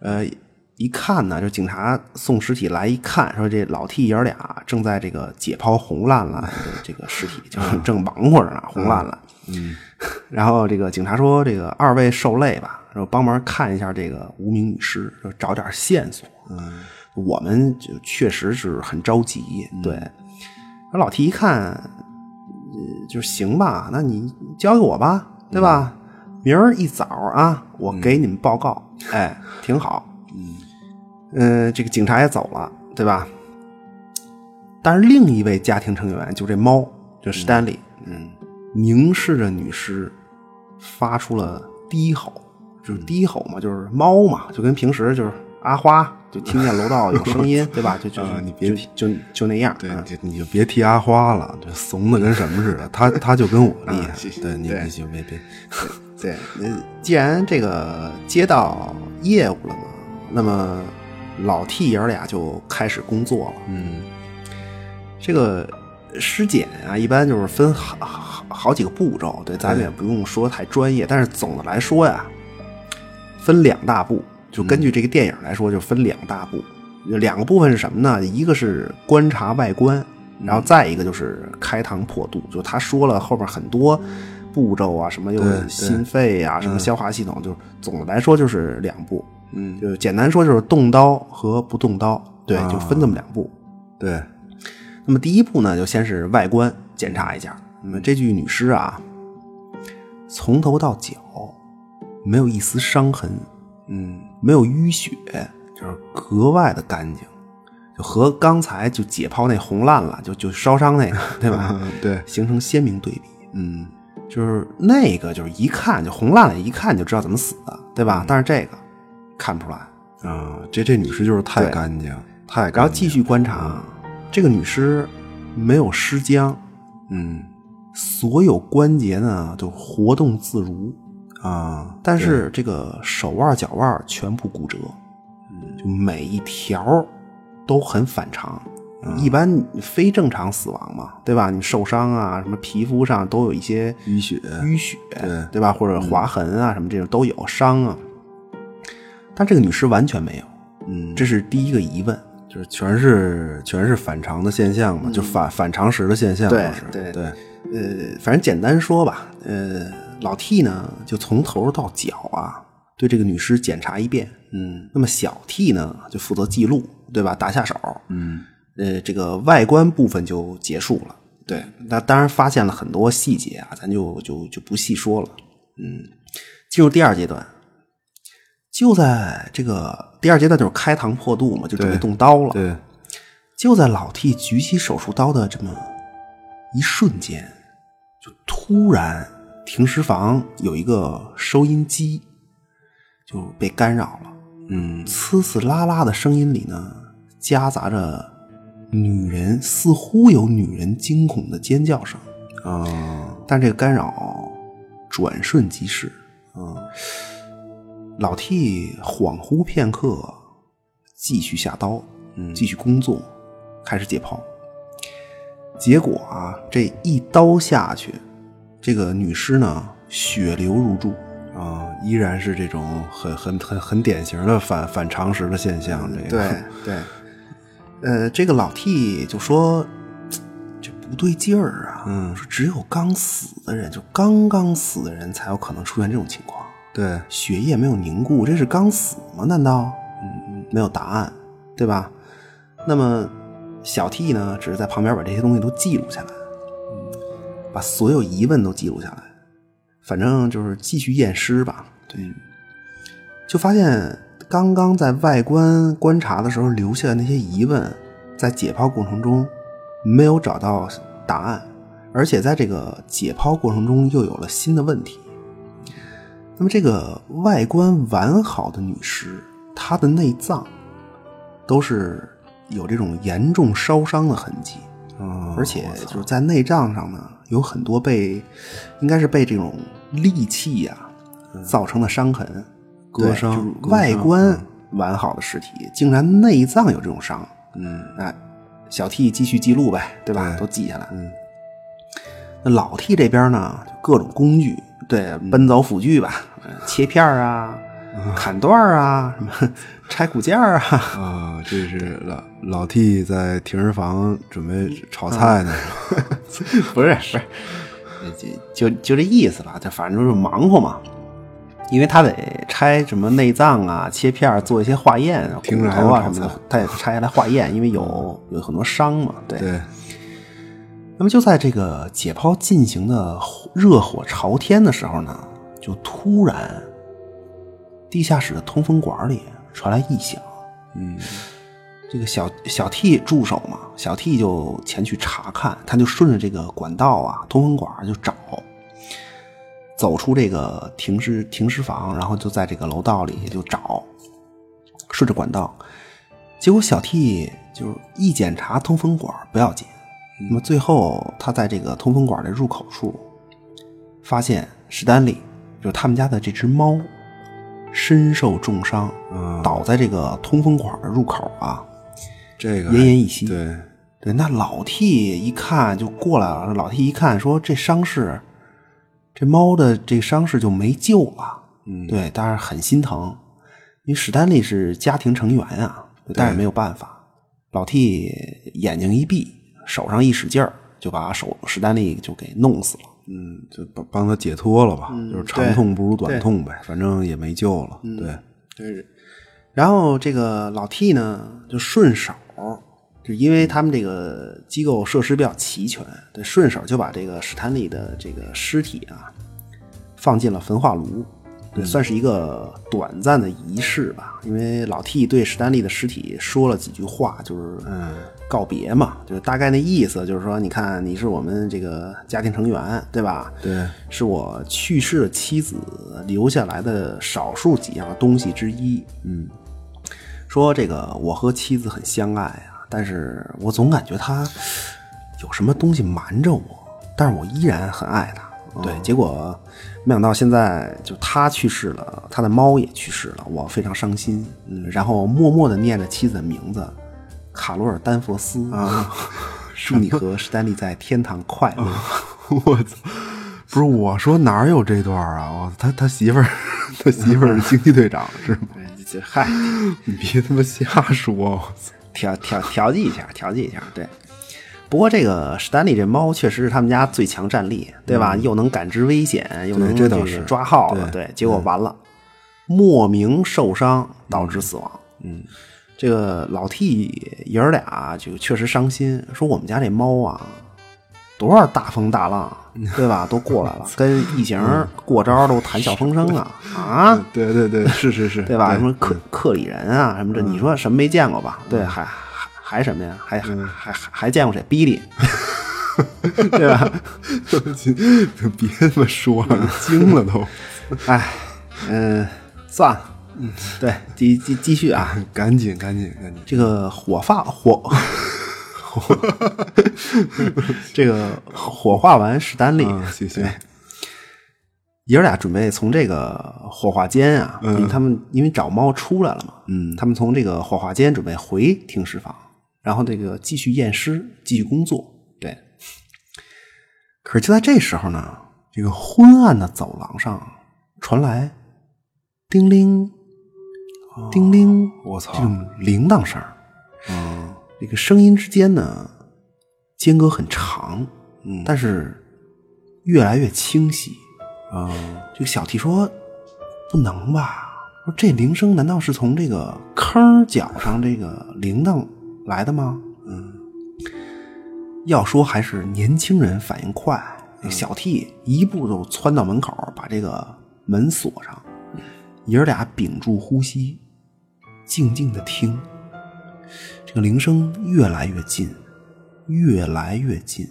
呃，一看呢，就警察送尸体来一看，说这老 T 爷儿俩正在这个解剖红烂了这个尸体，就是正忙活着呢，红烂了。嗯，然后这个警察说：“这个二位受累吧，说帮忙看一下这个无名女尸，说找点线索。”嗯，我们就确实是很着急。对，那老 T 一看，呃，就行吧，那你交给我吧，对吧？明儿一早啊，我给你们报告。哎，挺好。嗯，这个警察也走了，对吧？但是另一位家庭成员，就这猫，就 Stanley，嗯，凝视着女尸，发出了低吼，就是低吼嘛，就是猫嘛，就跟平时就是阿花，就听见楼道有声音，对吧？就就啊你别就就就那样，对，嗯就你就别提阿花了，这怂的跟什么似的。他他就跟我厉害对你对你行别别，对，那，既然这个接到业务了嘛，那么老 T 爷儿俩就开始工作了。嗯这个尸检啊，一般就是分好好好几个步骤，对，咱们也不用说太专业，但是总的来说呀，分两大步。就根据这个电影来说，就分两大步。两个部分是什么呢？一个是观察外观，然后再一个就是开膛破肚。就他说了后面很多步骤啊，什么又心肺啊，什么消化系统，就总的来说就是两步。嗯，就简单说就是动刀和不动刀，对，就分这么两步。对，那么第一步呢，就先是外观检查一下。那么这具女尸啊，从头到脚没有一丝伤痕，嗯没有淤血，就是格外的干净，就和刚才就解剖那红烂了，就就烧伤那个，对吧？对，形成鲜明对比。嗯就是那个，就是一看就红烂了，一看就知道怎么死的，对吧？但是这个看不出来。啊，这这女尸就是太干净，太干净。然后继续观察，这个女尸没有尸僵，嗯所有关节呢都活动自如，啊，但是这个手腕、脚腕全部骨折，就每一条都很反常。一般非正常死亡嘛，对吧？你受伤啊，什么皮肤上都有一些淤血，淤血，对。对吧？或者划痕啊，什么这种都有伤啊。但这个女尸完全没有，嗯，这是第一个疑问。就是全是全是反常的现象嘛，就反反常识的现象都对是，对。对，呃，反正简单说吧，呃，老 T 呢就从头到脚啊，对这个女尸检查一遍。嗯那么小 T 呢就负责记录，对吧？打下手。嗯呃，这个外观部分就结束了。对，那当然发现了很多细节啊，咱就就就不细说了。嗯，进入第二阶段，就在这个第二阶段就是开膛破肚嘛，就准备动刀了。对，就在老 T 举起手术刀的这么一瞬间，就突然停尸房有一个收音机就被干扰了，嗯呲呲啦啦的声音里呢，夹杂着女人似乎有女人惊恐的尖叫声，啊，但这个干扰转瞬即逝。嗯老 T 恍惚片刻，继续下刀，嗯继续工作，开始解剖。结果啊，这一刀下去，这个女尸呢血流如注，啊，依然是这种很很很很典型的反反常识的现象，这个对 对，呃，这个老 T 就说这不对劲儿啊，嗯说只有刚死的人，就刚刚死的人才有可能出现这种情况，对，血液没有凝固，这是刚死吗？难道？嗯，没有答案，对吧？那么小 T 呢，只是在旁边把这些东西都记录下来，嗯，把所有疑问都记录下来，反正就是继续验尸吧。对，就发现刚刚在外观观察的时候留下的那些疑问，在解剖过程中没有找到答案，而且在这个解剖过程中又有了新的问题。那么，这个外观完好的女尸，她的内脏都是有这种严重烧伤的痕迹，啊而且就是在内脏上呢，有很多被应该是被这种利器呀、造成的伤痕，割伤就是外观完好的尸体，竟然内脏有这种伤。嗯哎小 T 继续记录呗，对吧？对都记下来。嗯那老 T 这边呢，就各种工具，对，奔走辅具吧，呃切片儿啊，砍段儿啊，什么拆骨架儿啊，啊，这是老老 T 在停尸房准备炒菜呢，不是不是，就就就这意思吧，就反正就是忙活嘛。因为他得拆什么内脏啊、切片儿做一些化验，听着还骨头啊什么的，他也拆下来化验，因为有有很多伤嘛。对。对，那么就在这个解剖进行的火热火朝天的时候呢，就突然地下室的通风管里传来异响。嗯这个小小 T 助手嘛，小 T 就前去查看，他就顺着这个管道啊，通风管就找，走出这个停尸停尸房，然后就在这个楼道里就找，顺着管道，结果小 T 就是一检查通风管不要紧，那么最后他在这个通风管的入口处，发现史丹利就是他们家的这只猫，身受重伤，嗯，倒在这个通风管的入口啊，这个奄奄一息。对，对，那老 T 一看就过来了，老 T 一看说这伤势，这猫的这伤势就没救了。嗯对，但是很心疼，因为史丹利是家庭成员啊，但是没有办法。老 T 眼睛一闭，手上一使劲儿，就把手史丹利就给弄死了。嗯，就帮帮他解脱了吧，就是长痛不如短痛呗，反正也没救了，对，对，然后这个老 T 呢，就顺手，就因为他们这个机构设施比较齐全，对，顺手就把这个史坦利的这个尸体啊放进了焚化炉，对，算是一个短暂的仪式吧。因为老 T 对史丹利的尸体说了几句话，就是嗯告别嘛，就是大概那意思，就是说，你看你是我们这个家庭成员，对吧？对，是我去世的妻子留下来的少数几样东西之一。嗯，说这个我和妻子很相爱啊，但是我总感觉他有什么东西瞒着我，但是我依然很爱他。对，结果没想到现在就他去世了，他的猫也去世了，我非常伤心。嗯，然后默默的念着妻子的名字卡罗尔丹佛斯啊，祝你和史丹利在天堂快乐。我操！不是我说哪儿有这段啊？我他他媳妇儿，他媳妇儿是惊奇队长是吗？这嗨，你别他妈瞎说！调调调剂一下，调剂一下，对。不过这个史丹利这猫确实是他们家最强战力，对吧？又能感知危险，又能个这是抓耗子，对对。结果完了，莫名受伤导致死亡。嗯，这个老 T 爷儿俩就确实伤心，说我们家这猫啊，多少大风大浪，对吧？都过来了，跟异形过招都谈笑风生啊啊！对对对，是是是，对吧？什么克克里人啊什么这，你说什么没见过吧？对，还还还什么呀？还还还还还见过谁？比利，对吧？别他妈说了，惊了都！哎，嗯，算了，嗯，对，继继继续啊，赶紧赶紧赶紧！这个火化火。这个火化完史丹利，啊谢谢对爷儿俩准备从这个火化间啊，因为他们因为找猫出来了嘛，嗯他们从这个火化间准备回停尸房，然后这个继续验尸，继续工作。对，可是就在这时候呢，这个昏暗的走廊上传来叮铃、叮铃，我操。这种铃铛声儿。嗯。这个声音之间呢，间隔很长，嗯。但是越来越清晰。啊。这个小 T 说：“不能吧？说这铃声难道是从这个坑角上这个铃铛来的吗？”嗯，要说还是年轻人反应快，这小 T 一步就窜到门口，把这个门锁上，爷儿俩屏住呼吸，静静的听。这个铃声越来越近，越来越近。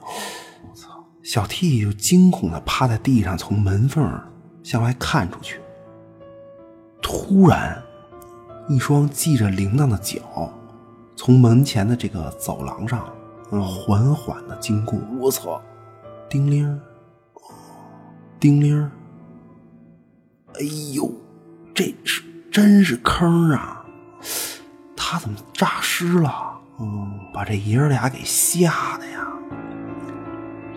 我操！小 T 就惊恐的趴在地上，从门缝向外看出去。突然，一双系着铃铛的脚从门前的这个走廊上，缓缓的经过。我操！叮铃，叮铃。哎呦，这是真是坑啊！他怎么诈尸了？嗯，把这爷儿俩给吓的呀！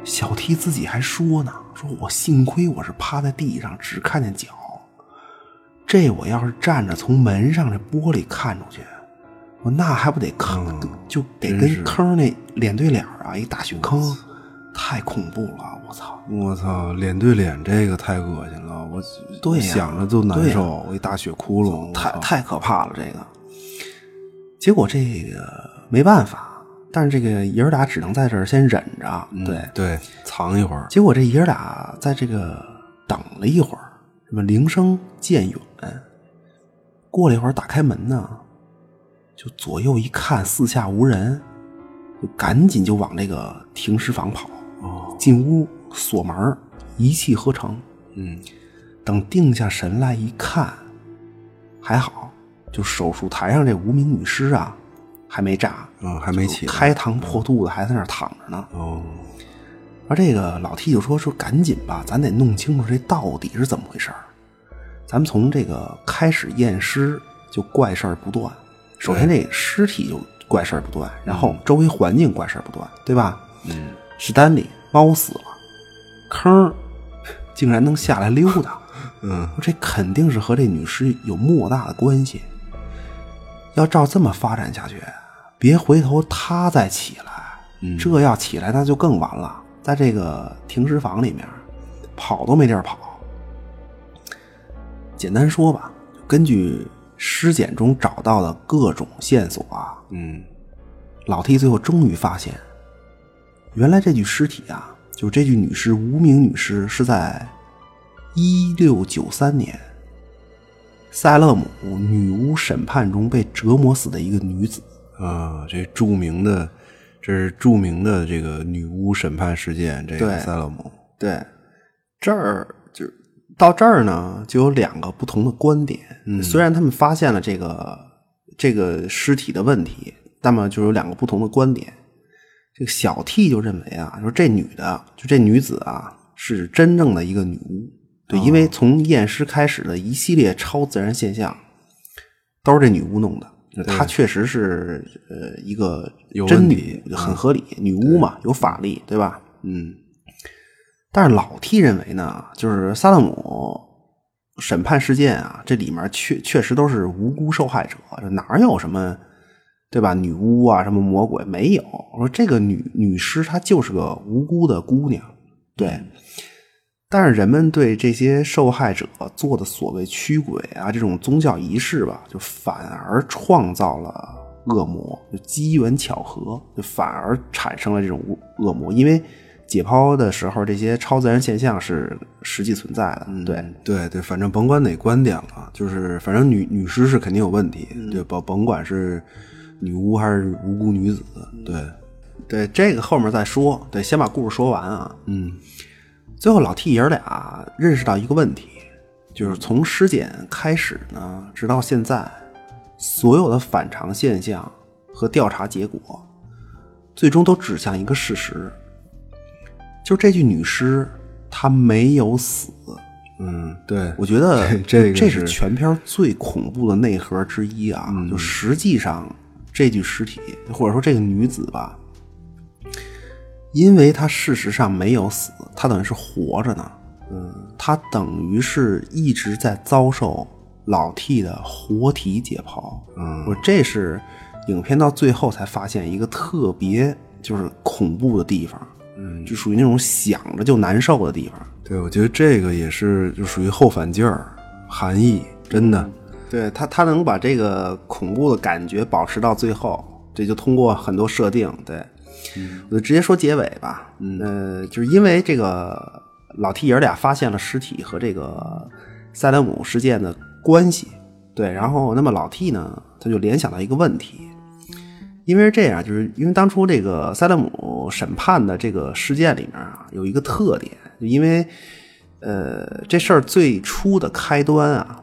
小 T 自己还说呢，说我幸亏我是趴在地上，只看见脚。这我要是站着从门上这玻璃看出去，我那还不得坑？就得跟坑那脸对脸啊，一大雪坑，太恐怖了！我操！我操！脸对脸这个太恶心了，我对想着就难受，我一大血窟窿，太太可怕了。这个结果这个没办法，但是这个爷儿俩只能在这儿先忍着，对对，藏一会儿。结果这爷儿俩在这个等了一会儿，什么铃声渐远，过了一会儿打开门呢，就左右一看四下无人，就赶紧就往这个停尸房跑，进屋锁门，一气呵成。嗯，等定下神来一看，还好，就手术台上这无名女尸啊，还没炸，嗯，还没起，开膛破肚的还在那儿躺着呢。哦，而这个老 T 就说说赶紧吧，咱得弄清楚这到底是怎么回事儿。咱们从这个开始验尸就怪事儿不断，首先这尸体就怪事儿不断，然后周围环境怪事儿不断，对吧？嗯，史丹利猫死了，坑竟然能下来溜达，嗯，这肯定是和这女尸有莫大的关系。要照这么发展下去，别回头他再起来，这要起来那就更完了，在这个停尸房里面，跑都没地儿跑。简单说吧，根据尸检中找到的各种线索啊，嗯，老 T 最后终于发现，原来这具尸体啊，就这具女尸无名女尸是在一六九三年塞勒姆女巫审判中被折磨死的一个女子。啊，这著名的，这是著名的这个女巫审判事件，这个对塞勒姆，对，这儿就到这儿呢，就有两个不同的观点。嗯，虽然他们发现了这个这个尸体的问题，那么就有两个不同的观点。这个小 T 就认为啊，说这女的，就这女子啊，是真正的一个女巫。对，因为从验尸开始的一系列超自然现象，都是这女巫弄的。她确实是呃一个真女，很合理。女巫嘛，有法力，对吧？嗯，但是老 T 认为呢，就是萨勒姆审判事件啊，这里面确确实都是无辜受害者，这哪有什么对吧？女巫啊，什么魔鬼没有？我说这个女女尸她就是个无辜的姑娘，对。但是人们对这些受害者做的所谓驱鬼啊这种宗教仪式吧，就反而创造了恶魔，就机缘巧合，就反而产生了这种恶魔，因为解剖的时候这些超自然现象是实际存在的，对对对，反正甭管哪观点了，就是反正女女尸是肯定有问题，嗯对，甭甭管是女巫还是无辜女子，对，对，这个后面再说，对，先把故事说完啊。嗯最后老 T 爷儿俩认识到一个问题，就是从尸检开始呢，直到现在，所有的反常现象和调查结果，最终都指向一个事实，就是这具女尸她没有死。嗯，对，我觉得这这是是全片最恐怖的内核之一啊！就实际上这具尸体，或者说这个女子吧，因为她事实上没有死，她等于是活着呢。嗯，她等于是一直在遭受老 T 的活体解剖。嗯我这是影片到最后才发现一个特别就是恐怖的地方。嗯，就属于那种想着就难受的地方。对，我觉得这个也是就属于后反劲儿含义，真的，对他，他能把这个恐怖的感觉保持到最后，这就通过很多设定。对，我就直接说结尾吧。嗯，呃，就是因为这个老 T 爷儿俩发现了尸体和这个塞勒姆事件的关系。对，然后那么老 T 呢，他就联想到一个问题，因为是这样，就是因为当初这个塞勒姆审判的这个事件里面啊，有一个特点，因为呃这事儿最初的开端啊，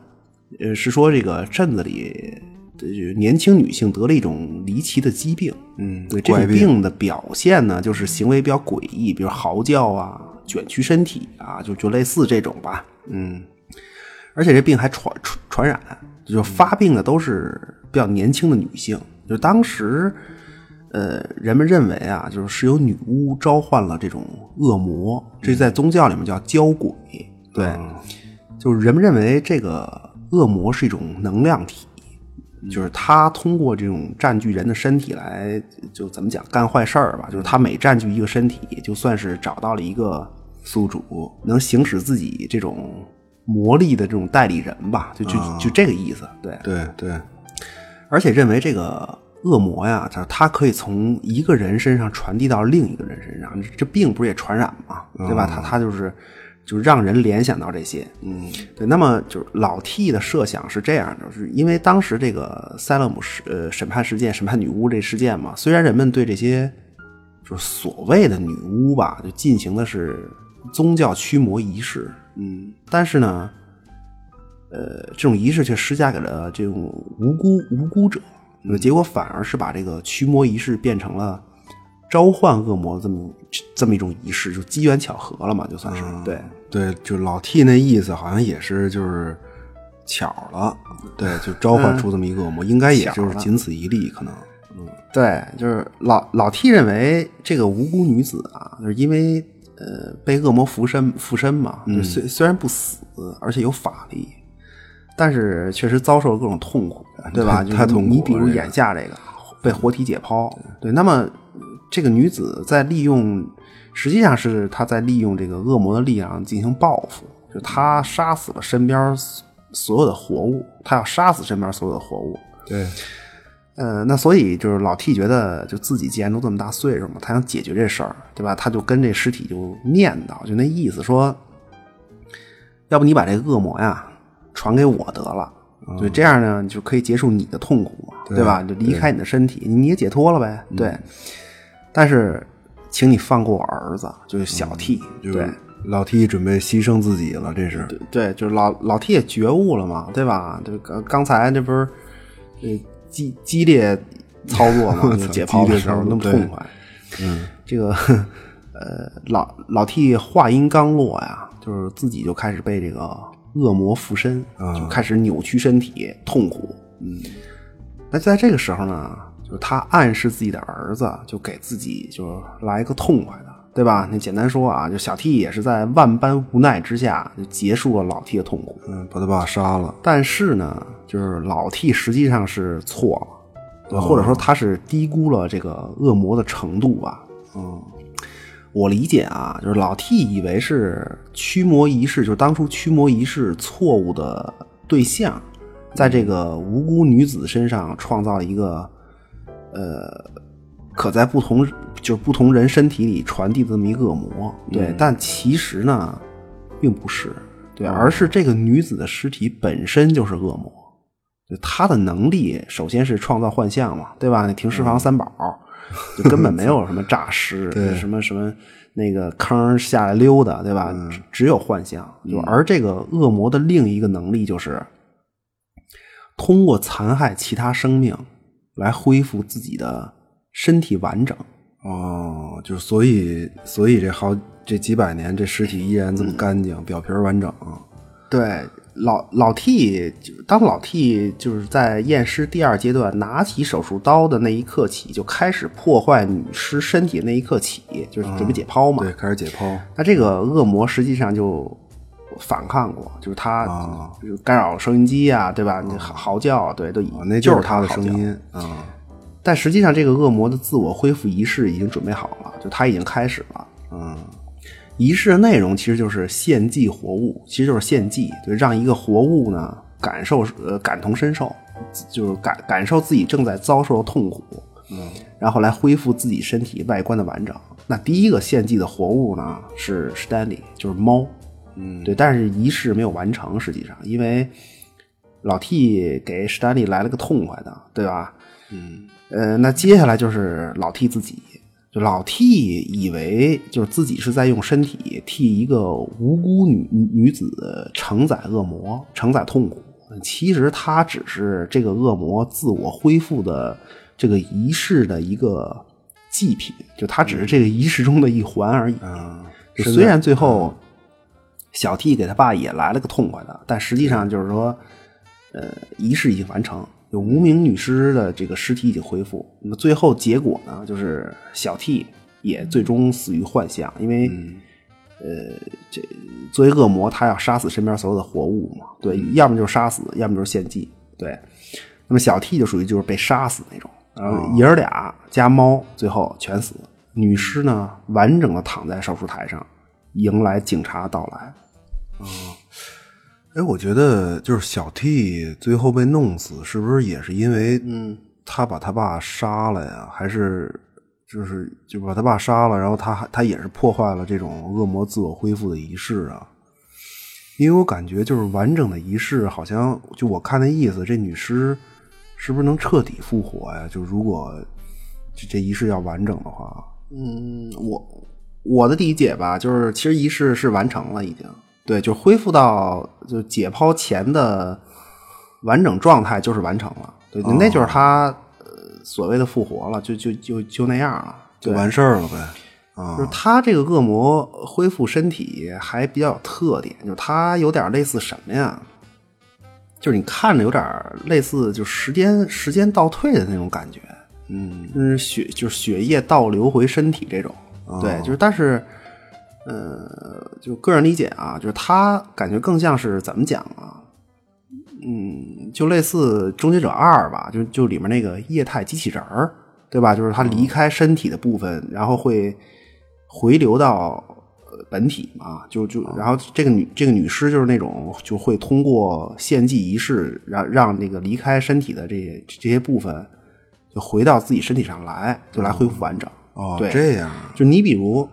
呃是说这个镇子里的年轻女性得了一种离奇的疾病，嗯对这种病的表现呢，就是行为比较诡异，比如嚎叫啊、卷曲身体啊，就就类似这种吧。嗯而且这病还传传传染，就发病的都是比较年轻的女性。就当时，呃，人们认为啊，就是是由女巫召唤了这种恶魔，这在宗教里面叫交鬼。对，就是人们认为这个恶魔是一种能量体，就是他通过这种占据人的身体来，就怎么讲干坏事儿吧。就是他每占据一个身体，就算是找到了一个宿主，能行使自己这种魔力的这种代理人吧，就就就这个意思。对，对对，而且认为这个恶魔呀，他他可以从一个人身上传递到另一个人身上，这病不是也传染嘛，对吧？他他就是就是让人联想到这些，嗯，对。那么就是老 T 的设想是这样的，是因为当时这个塞勒姆事呃审判事件、审判女巫这事件嘛，虽然人们对这些就是所谓的女巫吧，就进行的是宗教驱魔仪式，嗯，但是呢，呃，这种仪式却施加给了这种无辜无辜者，那结果反而是把这个驱魔仪式变成了召唤恶魔这么这么一种仪式，就机缘巧合了嘛，就算是、对。对，就老 T 那意思好像也是就是巧了，对，就召唤出这么一个恶魔，应该也就是仅此一例，可能。嗯对，就是老老 T 认为这个无辜女子啊，就是因为呃被恶魔附身附身嘛，就虽虽然不死，而且有法力，但是确实遭受了各种痛苦，对吧？太太痛苦了你比如眼下这个被活体解剖，对，那么这个女子在利用，实际上是她在利用这个恶魔的力量进行报复，就她杀死了身边所有的活物，她要杀死身边所有的活物，对，呃，那所以就是老 T 觉得，就自己既然都这么大岁数嘛，他想解决这事儿，对吧？他就跟这尸体就念叨，就那意思说，要不你把这个恶魔呀传给我得了，对，这样呢就可以结束你的痛苦嘛，对吧？就离开你的身体，你也解脱了呗，对。但是，请你放过我儿子，就是小 T，、就对老 T 准备牺牲自己了，这是。对，就是老老 T 也觉悟了嘛，对吧？这刚刚才这不是呃激激烈操作嘛，解剖的时候那么痛快。嗯，这个 呃老老 T 话音刚落呀，就是自己就开始被这个恶魔附身，就开始扭曲身体，痛苦。嗯，那在这个时候呢，就他暗示自己的儿子，就给自己就是来一个痛快的。对吧？那简单说啊，就小 T 也是在万般无奈之下，就结束了老 T 的痛苦。嗯，把他爸杀了。但是呢，就是老 T 实际上是错了，对或者说他是低估了这个恶魔的程度吧。嗯，我理解啊，就是老 T 以为是驱魔仪式，就是当初驱魔仪式错误的对象，在这个无辜女子身上创造了一个呃，可在不同就是不同人身体里传递的这么一个恶魔。对，但其实呢，并不是。对，而是这个女子的尸体本身就是恶魔。就她的能力，首先是创造幻象嘛，对吧？那停尸房三宝，就根本没有什么诈尸，什么什么那个坑下来溜达，对吧？只只有幻象。就而这个恶魔的另一个能力就是通过残害其他生命来恢复自己的身体完整。哦，就是所以，所以这好这几百年，这尸体依然这么干净，表皮完整。对，老老 T 就当老 T 就是在验尸第二阶段拿起手术刀的那一刻起，就开始破坏女尸身体的那一刻起，就是准备解剖嘛。对，开始解剖。那这个恶魔实际上就反抗过，就是他啊就是干扰收音机啊，对吧？你嚎嚎叫，对，都哦那就是他的声音啊。但实际上，这个恶魔的自我恢复仪式已经准备好了，就他已经开始了。嗯，仪式的内容其实就是献祭活物，其实就是献祭，就，让一个活物呢感受呃感同身受，就是感感受自己正在遭受的痛苦，嗯，然后来恢复自己身体外观的完整。那第一个献祭的活物呢是 Stanley，，就是猫，嗯，对，但是仪式没有完成，实际上因为老 T 给史丹利来了个痛快的，对吧？嗯呃，那接下来就是老 T 自己，就老 T 以为就是自己是在用身体替一个无辜女女子承载恶魔、承载痛苦，其实他只是这个恶魔自我恢复的这个仪式的一个祭品，就他只是这个仪式中的一环而已。嗯，就虽然最后小 T 给他爸也来了个痛快的，但实际上就是说，呃，仪式已经完成，有无名女尸的这个尸体已经恢复。那么最后结果呢，就是小 T 也最终死于幻象，因为、呃，这作为恶魔，他要杀死身边所有的活物嘛，对，要么就是杀死，要么就是献祭，对。那么小 T 就属于就是被杀死那种，然后爷儿俩加猫最后全死，女尸呢完整的躺在手术台上，迎来警察到来。嗯哎，我觉得就是小 T 最后被弄死，是不是也是因为嗯，他把他爸杀了呀？还是就是就把他爸杀了，然后他还他也是破坏了这种恶魔自我恢复的仪式啊？因为我感觉就是完整的仪式，好像就我看那意思，这女尸是不是能彻底复活呀？就如果这这仪式要完整的话，嗯，我我的理解吧，就是其实仪式是完成了，已经对，就恢复到就解剖前的完整状态，就是完成了。对，那就是他呃所谓的复活了，就就就就那样了，就完事儿了呗。啊就是他这个恶魔恢复身体还比较有特点，就是他有点类似什么呀？就是你看着有点类似，就时间时间倒退的那种感觉，嗯就是血就是血液倒流回身体这种。对，就是但是，呃，就个人理解啊，就是他感觉更像是怎么讲啊？嗯，就类似《终结者二》吧，就就里面那个液态机器人儿，对吧？就是他离开身体的部分，然后会回流到呃本体嘛，就就然后这个女这个女尸就是那种就会通过献祭仪式，让让那个离开身体的这些这些部分就回到自己身体上来，就来恢复完整。哦，对这样啊就你比如，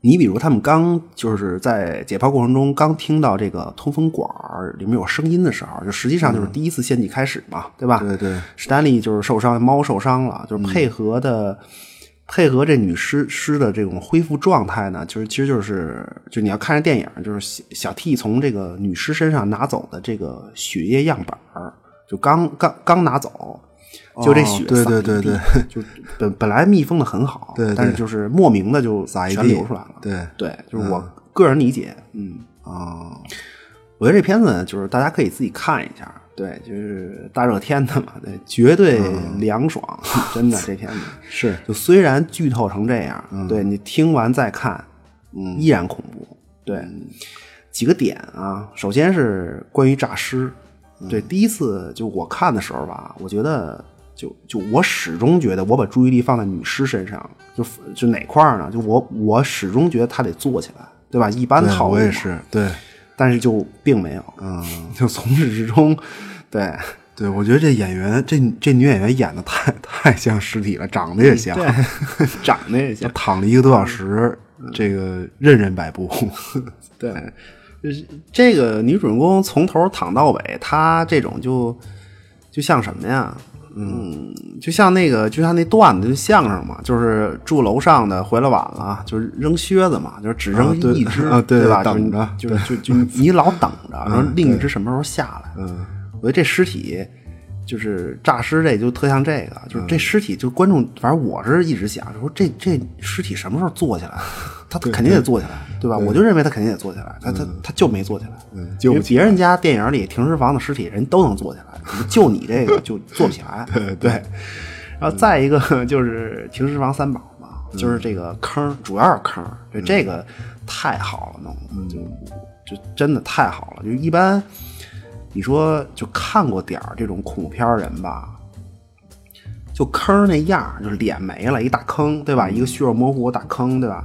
你比如他们刚就是在解剖过程中刚听到这个通风管儿里面有声音的时候，就实际上就是第一次献祭开始嘛，对吧？对对史丹利就是受伤，猫受伤了，就是配合的、配合这女尸尸的这种恢复状态呢，就是其实就是就你要看着电影，就是小小 T 从这个女尸身上拿走的这个血液样本儿，就刚刚刚拿走。就这血哦对对对对，就本本来密封的很好，对对但是就是莫名的就全撒一地流出来了。对对，就是我个人理解，嗯，啊，我觉得这片子呢，就是大家可以自己看一下，对，就是大热天的嘛，对，绝对凉爽，真的这片子 是就虽然剧透成这样，对你听完再看，嗯，依然恐怖。对，几个点啊，首先是关于诈尸，对，第一次就我看的时候吧，我觉得就就我始终觉得我把注意力放在女尸身上，就就哪块儿呢？就我我始终觉得她得坐起来，对吧？一般对套路嘛。我也是，对。但是就并没有，嗯，就从始至终，对。对，我觉得这演员这这女演员演的太太像尸体了，长得也像，对，长得也像，躺了一个多小时，这个任人摆布，对，就是这个女主人公从头躺到尾，她这种就就像什么呀？嗯，就像那个，就像那段子，就相声嘛，就是住楼上的回来晚了，就是扔靴子嘛，就是只扔一只，啊 对吧？等着就就就就你老等着，然后另一只什么时候下来？嗯，我觉得这尸体就是诈尸，这就特像这个，就是这尸体，就观众，反正我是一直想，说这这尸体什么时候坐起来？他肯定得坐起来，对吧？我就认为他肯定得坐起来，他他他就没坐起来。就因为别人家电影里停尸房的尸体人都能坐起来，就你这个就坐不起来。对，然后再一个就是停尸房三宝嘛，就是这个坑，主要是坑，这这个太好了，弄的就就真的太好了。就一般你说就看过点儿这种恐怖片儿人吧，就坑儿那样，就是脸没了，一大坑，对吧？一个血肉模糊的大坑，对吧？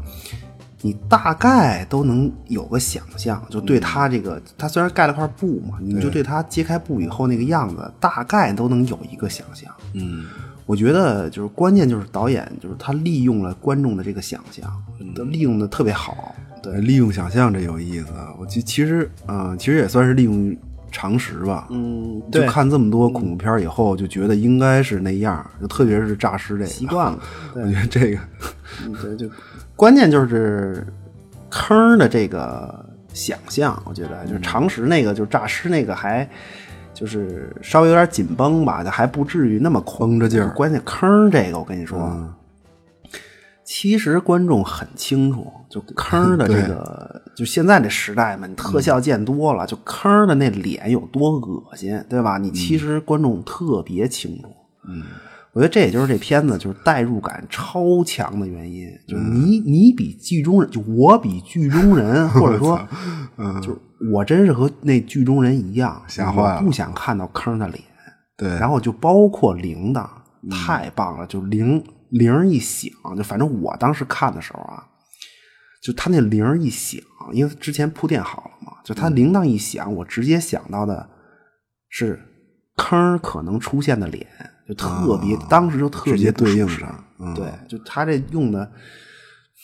你大概都能有个想象，就对他这个，他虽然盖了块布嘛，你就对他揭开布以后那个样子，大概都能有一个想象。嗯，我觉得就是关键就是导演就是他利用了观众的这个想象，都利用的特别好。对，利用想象这有意思。我其其实，嗯、其实也算是利用常识吧。嗯，就，看这么多恐怖片儿以后，就觉得应该是那样，就特别是诈尸这个，习惯了。我觉得这个，嗯对，就 关键就是坑的这个想象，我觉得就是常识那个，就是诈尸那个还。就是稍微有点紧绷吧，就还不至于那么绷着劲儿关键坑这个，我跟你说，嗯其实观众很清楚，就坑的这个，就现在这时代嘛，你特效见多了，就坑的那脸有多恶心，对吧？你其实观众特别清楚。嗯，我觉得这也就是这片子就是代入感超强的原因，就是你你比剧中人，就我比剧中人，或者说，就我真是和那剧中人一样，吓坏了我不想看到坑的脸。对，然后就包括铃铛，太棒了！就铃铃一响，就反正我当时看的时候啊，就他那铃一响，因为之前铺垫好了嘛，就他铃铛一响，我直接想到的是坑可能出现的脸，就特别，当时就特直接别不舒适对应上，嗯对，就他这用的，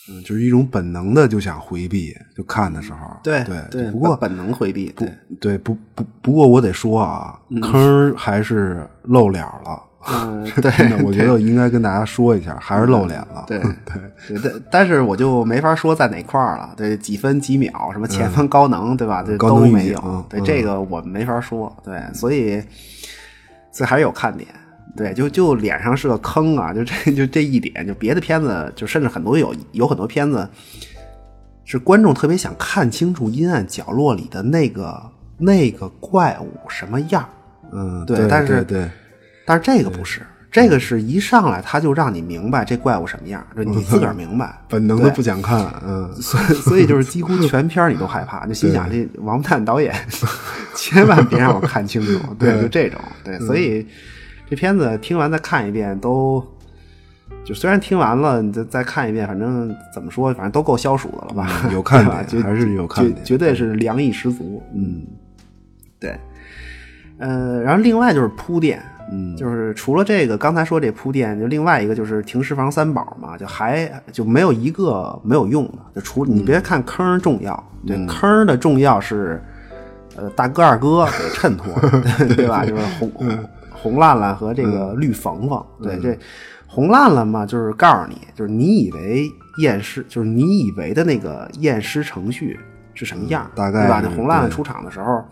嗯，就是一种本能的就想回避，就看的时候，对对对，不过本本能回避，对，对不不不过我得说啊，坑还是露脸了。嗯，对，我觉得应该跟大家说一下，还是露脸了。对 对，对，但但是我就没法说在哪块儿了。对，几分几秒，什么前方高能，对吧？这都没有。嗯对，这个我们没法说。对，所以所以还是有看点。对，就就脸上是个坑啊，就这 就这一点，就别的片子，就甚至很多有有很多片子是观众特别想看清楚阴暗角落里的那个那个怪物什么样。嗯，对对，但是对对但是这个不是，这个是一上来他就让你明白这怪物什么样，就你自个儿明白，本能的不想看，嗯，所以所以就是几乎全片你都害怕，就心想这王八蛋导演 千万别让我看清楚，对，就这种，对，所以这片子听完再看一遍都。就虽然听完了，你再再看一遍，反正怎么说，反正都够消暑的了吧？嗯有看点还是有看绝点绝对是凉意十足。嗯，对。呃，然后另外就是铺垫，嗯，就是除了这个刚才说这铺垫，就另外一个就是停尸房三宝嘛，就还就没有一个没有用的，就除你别看坑重要，对坑的重要是呃大哥二哥给衬托，对 对吧？就是红红烂烂和这个绿冯冯，对这红烂烂嘛，就是告诉你，就是你以为验尸，就是你以为的那个验尸程序是什么样，大概对吧？那红烂烂出场的时候。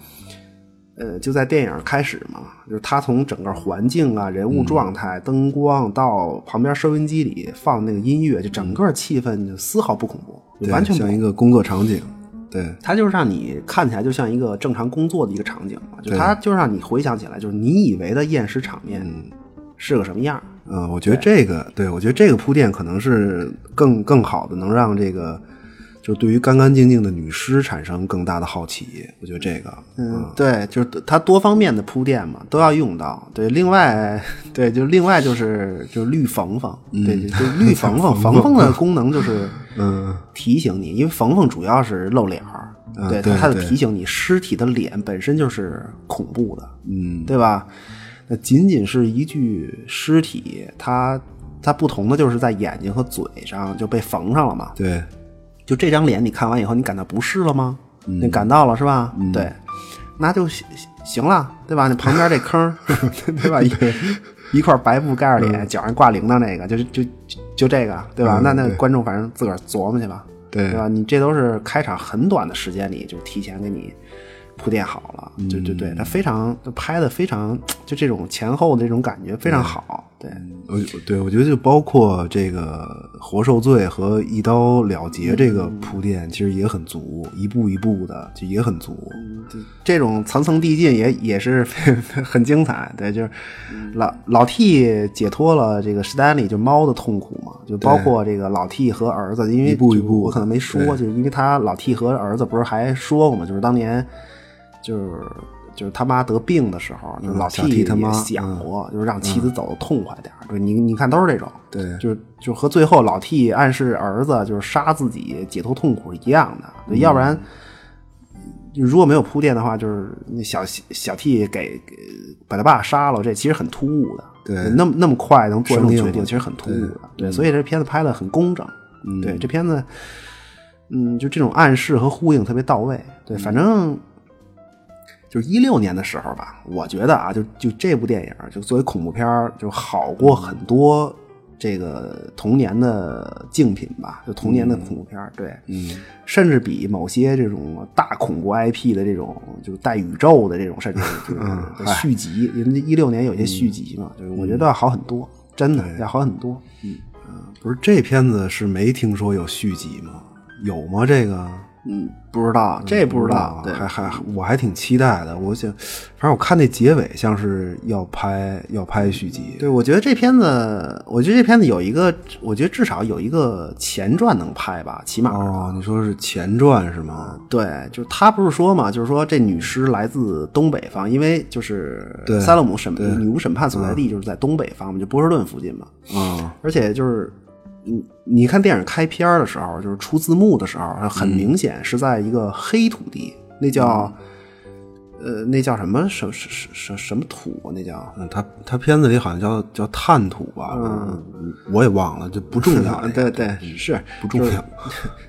呃，就在电影开始嘛，就是他从整个环境啊、人物状态、灯光到旁边收音机里放那个音乐，就整个气氛就丝毫不恐怖，就完全像一个工作场景，对，他就是让你看起来就像一个正常工作的一个场景嘛，就对它就让你回想起来，就是你以为的验尸场面是个什么样。嗯，我觉得这个，对我觉得这个铺垫可能是更更好的，能让这个就对于干干净净的女尸产生更大的好奇。我觉得这个，嗯，对，就是它多方面的铺垫嘛，都要用到。对，另外，对，就另外就是就是绿缝缝，对，就就绿缝缝，缝缝的功能就是 嗯，提醒你，因为缝缝主要是露脸儿，对，它它就提醒你，尸体的脸本身就是恐怖的，嗯，对吧？那仅仅是一具尸体，它它不同的就是在眼睛和嘴上就被缝上了嘛，对，就这张脸，你看完以后，你感到不适了吗？嗯你感到了是吧？对，那就行行了，对吧？你旁边这坑，对吧？一一块白布盖着脸，脚上挂铃铛那个，就就就就这个，对吧？嗯那那观众反正自个儿琢磨去吧，对对吧？你这都是开场很短的时间里就提前给你铺垫好了，对对对，他非常就拍的非常就这种前后的这种感觉非常好，对，我对我觉得就包括这个活受罪和一刀了结这个铺垫，其实也很足，一步一步的就也很足。这种层层递进也也是 很精彩。对，就是老老 T 解脱了这个史丹利就猫的痛苦嘛，就包括这个老 T 和儿子，因为就一步一步我可能没说，就是因为他老 T 和儿子不是还说过嘛，就是当年就是。就是他妈得病的时候，就老小 T T 他妈想过，就是让妻子走的痛快点儿。对，你你看都是这种，对就是就和最后老替暗示儿子就是杀自己解脱痛苦是一样的，对，要不然如果没有铺垫的话，就是那小小 T 给给把他爸杀了，这其实很突兀的。对那么那么快能做这种决定，其实很突兀的。对对，所以这片子拍的很工整。对，这片子，嗯，就这种暗示和呼应特别到位。对，反正就是一六年的时候吧，我觉得啊，就就这部电影，就作为恐怖片儿，就好过很多这个童年的竞品吧，就童年的恐怖片儿，对，嗯，甚至比某些这种大恐怖 IP 的这种，就是带宇宙的这种，甚至就是续集，因为一六年有些续集嘛，就是我觉得要好很多，真的要好很多。嗯，不是这片子是没听说有续集吗？有吗？这个嗯，不知道，这不知道，对，还还我还挺期待的。我想，反正我看那结尾像是要拍要拍续集。对，我觉得这片子，我觉得这片子有一个，我觉得至少有一个前传能拍吧，起码。哦，你说是前传是吗？对，就是他不是说嘛，就是说这女尸来自东北方，因为就是对塞勒姆审女巫审判所在地就是在东北方嘛，就波士顿附近嘛。啊，而且就是你你看电影开篇儿的时候，就是出字幕的时候，很明显是在一个黑土地，那叫呃那叫什么什什什什什么土啊？那叫嗯，他他片子里好像叫叫炭土吧？嗯，我也忘了，就不重要。对对是不重要。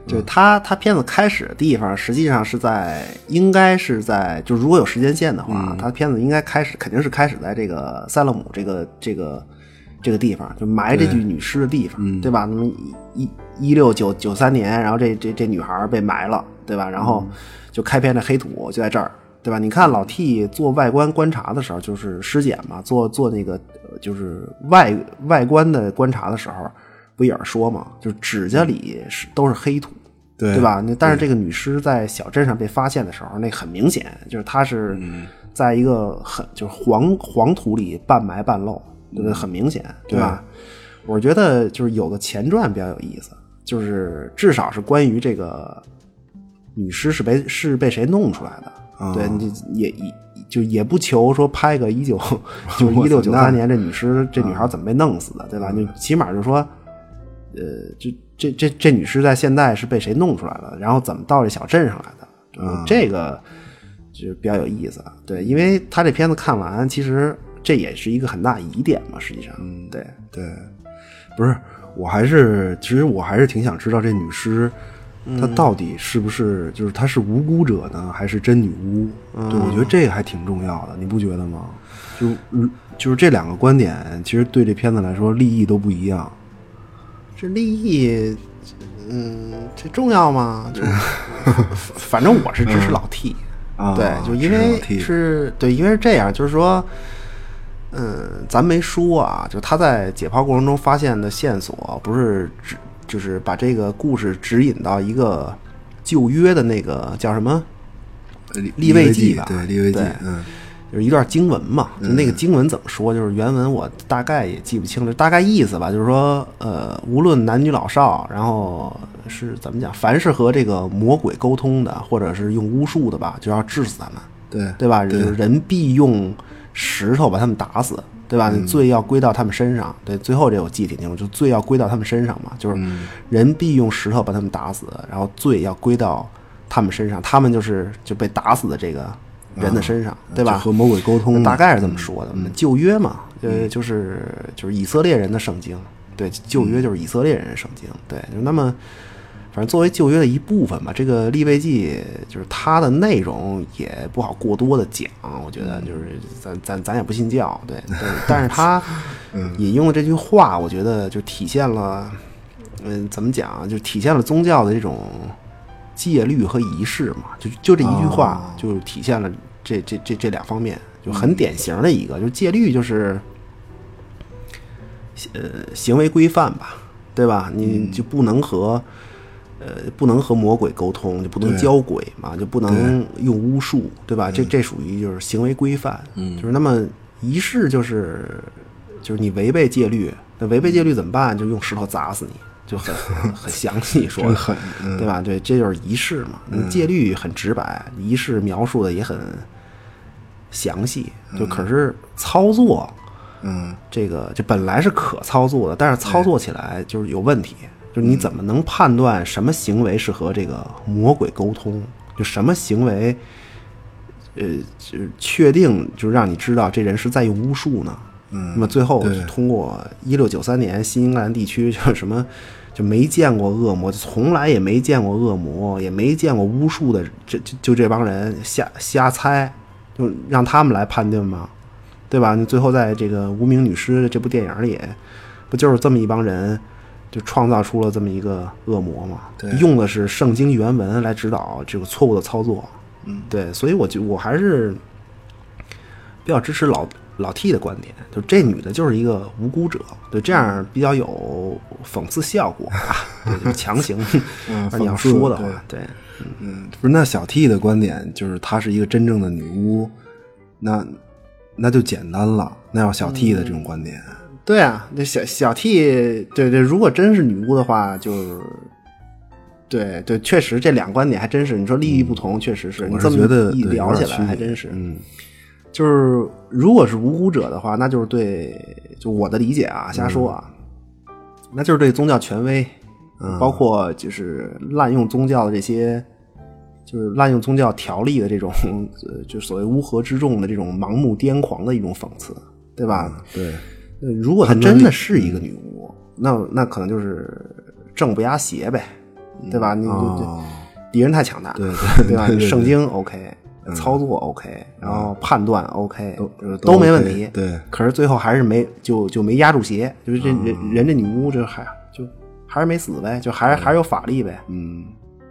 就是他他片子开始的地方，实际上是在应该是在就如果有时间线的话，他片子应该开始肯定是开始在这个塞勒姆这个这个这个地方，就埋这具女尸的地方，对吧？那么一一一六九九三年，然后这这这女孩被埋了，对吧？然后就开篇的黑土就在这儿。对吧？你看老 T 做外观观察的时候，就是尸检嘛，做做那个呃就是外外观的观察的时候，不也是说嘛，就是指甲里是都是黑土，对对吧？那但是这个女尸在小镇上被发现的时候，那很明显就是她是在一个很就是黄黄土里半埋半露，对不对？很明显，对吧？我觉得就是有个前传比较有意思，就是至少是关于这个女尸是被是被谁弄出来的。对，你也也就也不求说拍个一九 就是一六九三年这女尸这女孩怎么被弄死的，对吧？你起码就说，呃，这这这这女尸在现在是被谁弄出来的，然后怎么到这小镇上来的？嗯，这个就比较有意思。对，因为他这片子看完，其实这也是一个很大疑点嘛。实际上，嗯，对对，不是，我还是其实我还是挺想知道这女尸。她到底是不是就是她是无辜者呢，还是真女巫？对，我觉得这个还挺重要的，你不觉得吗？就嗯，就是这两个观点，其实对这片子来说利益都不一样。这利益，嗯，这重要吗？就 反正我是支持老 T 啊，对，就因为是对，因为是这样，就是说，嗯，咱没说啊，就他在解剖过程中发现的线索，不是指。就是把这个故事指引到一个旧约的那个叫什么立位记吧？对，立位记，嗯，就是一段经文嘛。就那个经文怎么说？就是原文我大概也记不清了，大概意思吧。就是说，呃，无论男女老少，然后是怎么讲？凡是和这个魔鬼沟通的，或者是用巫术的吧，就要治死他们。对，对吧？人必用石头把他们打死。对吧？罪要归到他们身上。对，最后这我记挺清楚，就罪要归到他们身上嘛。就是人必用石头把他们打死，然后罪要归到他们身上，他们就是就被打死的这个人的身上，对吧？和魔鬼沟通，大概是这么说的。旧约嘛，呃，就是就是以色列人的圣经。对，旧约就是以色列人的圣经。对，那么。反正作为旧约的一部分吧，这个立位记就是它的内容也不好过多的讲，我觉得就是咱咱咱也不信教，对，但是他 引用的这句话，我觉得就体现了，嗯，怎么讲，就体现了宗教的这种戒律和仪式嘛，就就这一句话就体现了这这这这两方面，就很典型的一个，就戒律就是呃行为规范吧，对吧？你就不能和呃，不能和魔鬼沟通，就不能教鬼嘛，就不能用巫术，对吧？这这属于就是行为规范，嗯，就是那么仪式就是就是你违背戒律，那违背戒律怎么办？就用石头砸死你，就很 很详细说，狠，对吧？对，这就是仪式嘛。戒律很直白，仪式描述的也很详细，就可是操作，嗯，这个就本来是可操作的，但是操作起来就是有问题。就是你怎么能判断什么行为是和这个魔鬼沟通？就什么行为，呃，就是确定，就是让你知道这人是在用巫术呢？嗯，那么最后通过一六九三年新英格兰地区就什么就没见过恶魔，从来也没见过恶魔，也没见过巫术的，这就就这帮人瞎瞎猜，就让他们来判定吗？对吧？你最后在这个《无名女尸》这部电影里，不就是这么一帮人就创造出了这么一个恶魔嘛？对用的是圣经原文来指导这个错误的操作。嗯，对，所以我就我还是比较支持老老 T 的观点，就这女的就是一个无辜者，对，这样比较有讽刺效果啊，对，就是强行 嗯你要说的话，对。嗯，不是，那小 T 的观点就是她是一个真正的女巫，那那就简单了。那要小 T 的这种观点，对啊，那小小 T，对对，如果真是女巫的话，就是，对对，确实这两观点还真是，你说利益不同，确实是你我这么是觉得一聊起来还真是，嗯，就是如果是无辜者的话，那就是对，就我的理解啊，瞎说啊，那就是对宗教权威，嗯。包括就是滥用宗教的这些，就是滥用宗教条例的这种，呃就所谓乌合之众的这种盲目癫狂的一种讽刺，对吧？对，呃如果她真的是一个女巫，那那可能就是正不压邪呗，对吧？你敌人太强大，对对对吧？圣经 OK，操作 OK，然后判断 OK，都都没问题。对，可是最后还是没就就没压住邪，就是这嗯人人这女巫这还就还是没死呗，就还还是有法力呗。嗯，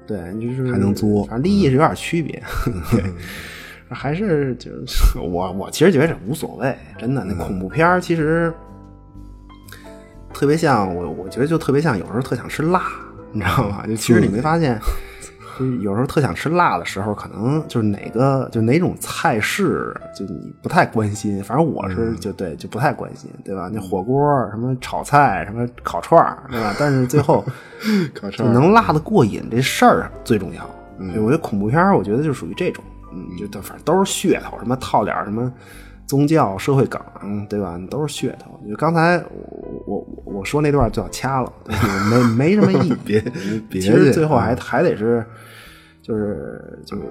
对，就是还能作反正利益是有点区别。对，还是就是 我我其实觉得这无所谓，真的。那嗯恐怖片儿其实特别像我，我觉得就特别像有时候特想吃辣，你知道吗？就其实你没发现，就有时候特想吃辣的时候，可能就是哪个就哪种菜式，就你不太关心。反正我是就对就不太关心，对吧？那火锅什么炒菜什么烤串儿，对吧？但是最后 烤串能辣的过瘾，这事儿最重要。对我觉得恐怖片儿，我觉得就属于这种，嗯，就都反正都是噱头，什么套点儿什么宗教、社会梗，对吧？都是噱头。就刚才我我我说那段最好掐了，对没没什么意义。别别其实最后还还得是就是就是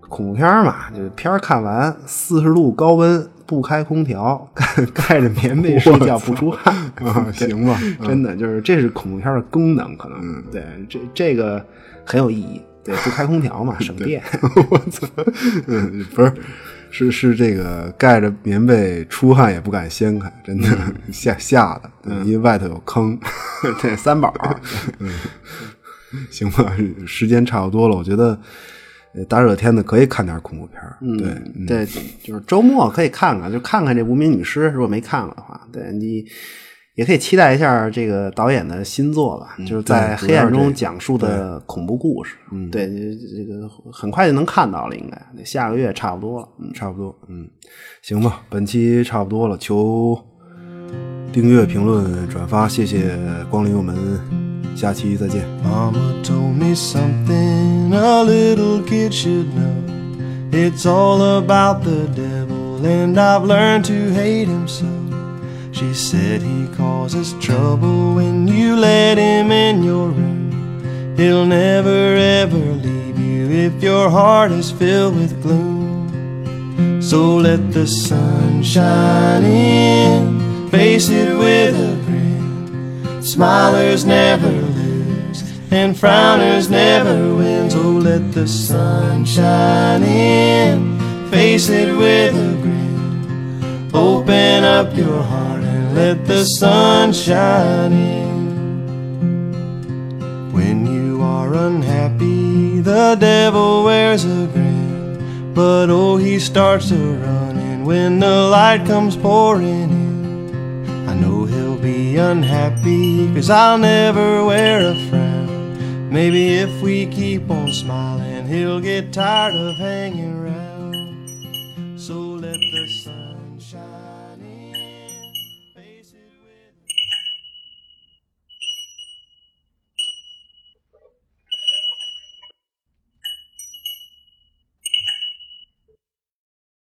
恐怖片嘛，就是片儿看完四十度高温不开空调，盖盖着棉被睡觉不出汗啊行吧真的就是这是恐怖片的功能，可能、对这这个很有意义。对，不开空调嘛，省电。我操，嗯，不是，是是这个盖着棉被出汗也不敢掀开，真的吓吓的，嗯因为外头有坑。对，三宝。行吧，时间差不多了，我觉得呃大热天的可以看点恐怖片儿。对，嗯对，就是周末可以看看，就看看这《无名女尸》，如果没看过的话，对你也可以期待一下这个导演的新作吧，就是在黑暗中讲述的恐怖故事。嗯，对，这个很快就能看到了，应该下个月差不多了。嗯，差不多，嗯，行吧，本期差不多了，求订阅、评论、转发，谢谢光临我们，下期再见。Mama told me something a little kid should know. It's all about the devil, and I've learned to hate him so. She said he causes trouble when you let him in your room. He'll never ever leave you if your heart is filled with gloom. So let the sun shine in, face it with a grin. Smilers never lose, and frowners never win. So let the sun shine in, face it with a grin. Open up your heart and let the sun shine in. When you are unhappy, the devil wears a grin. But oh, he starts to run, when the light comes pouring in, I know he'll be unhappy, cause I'll never wear a frown. Maybe if we keep on smiling, he'll get tired of hanging around.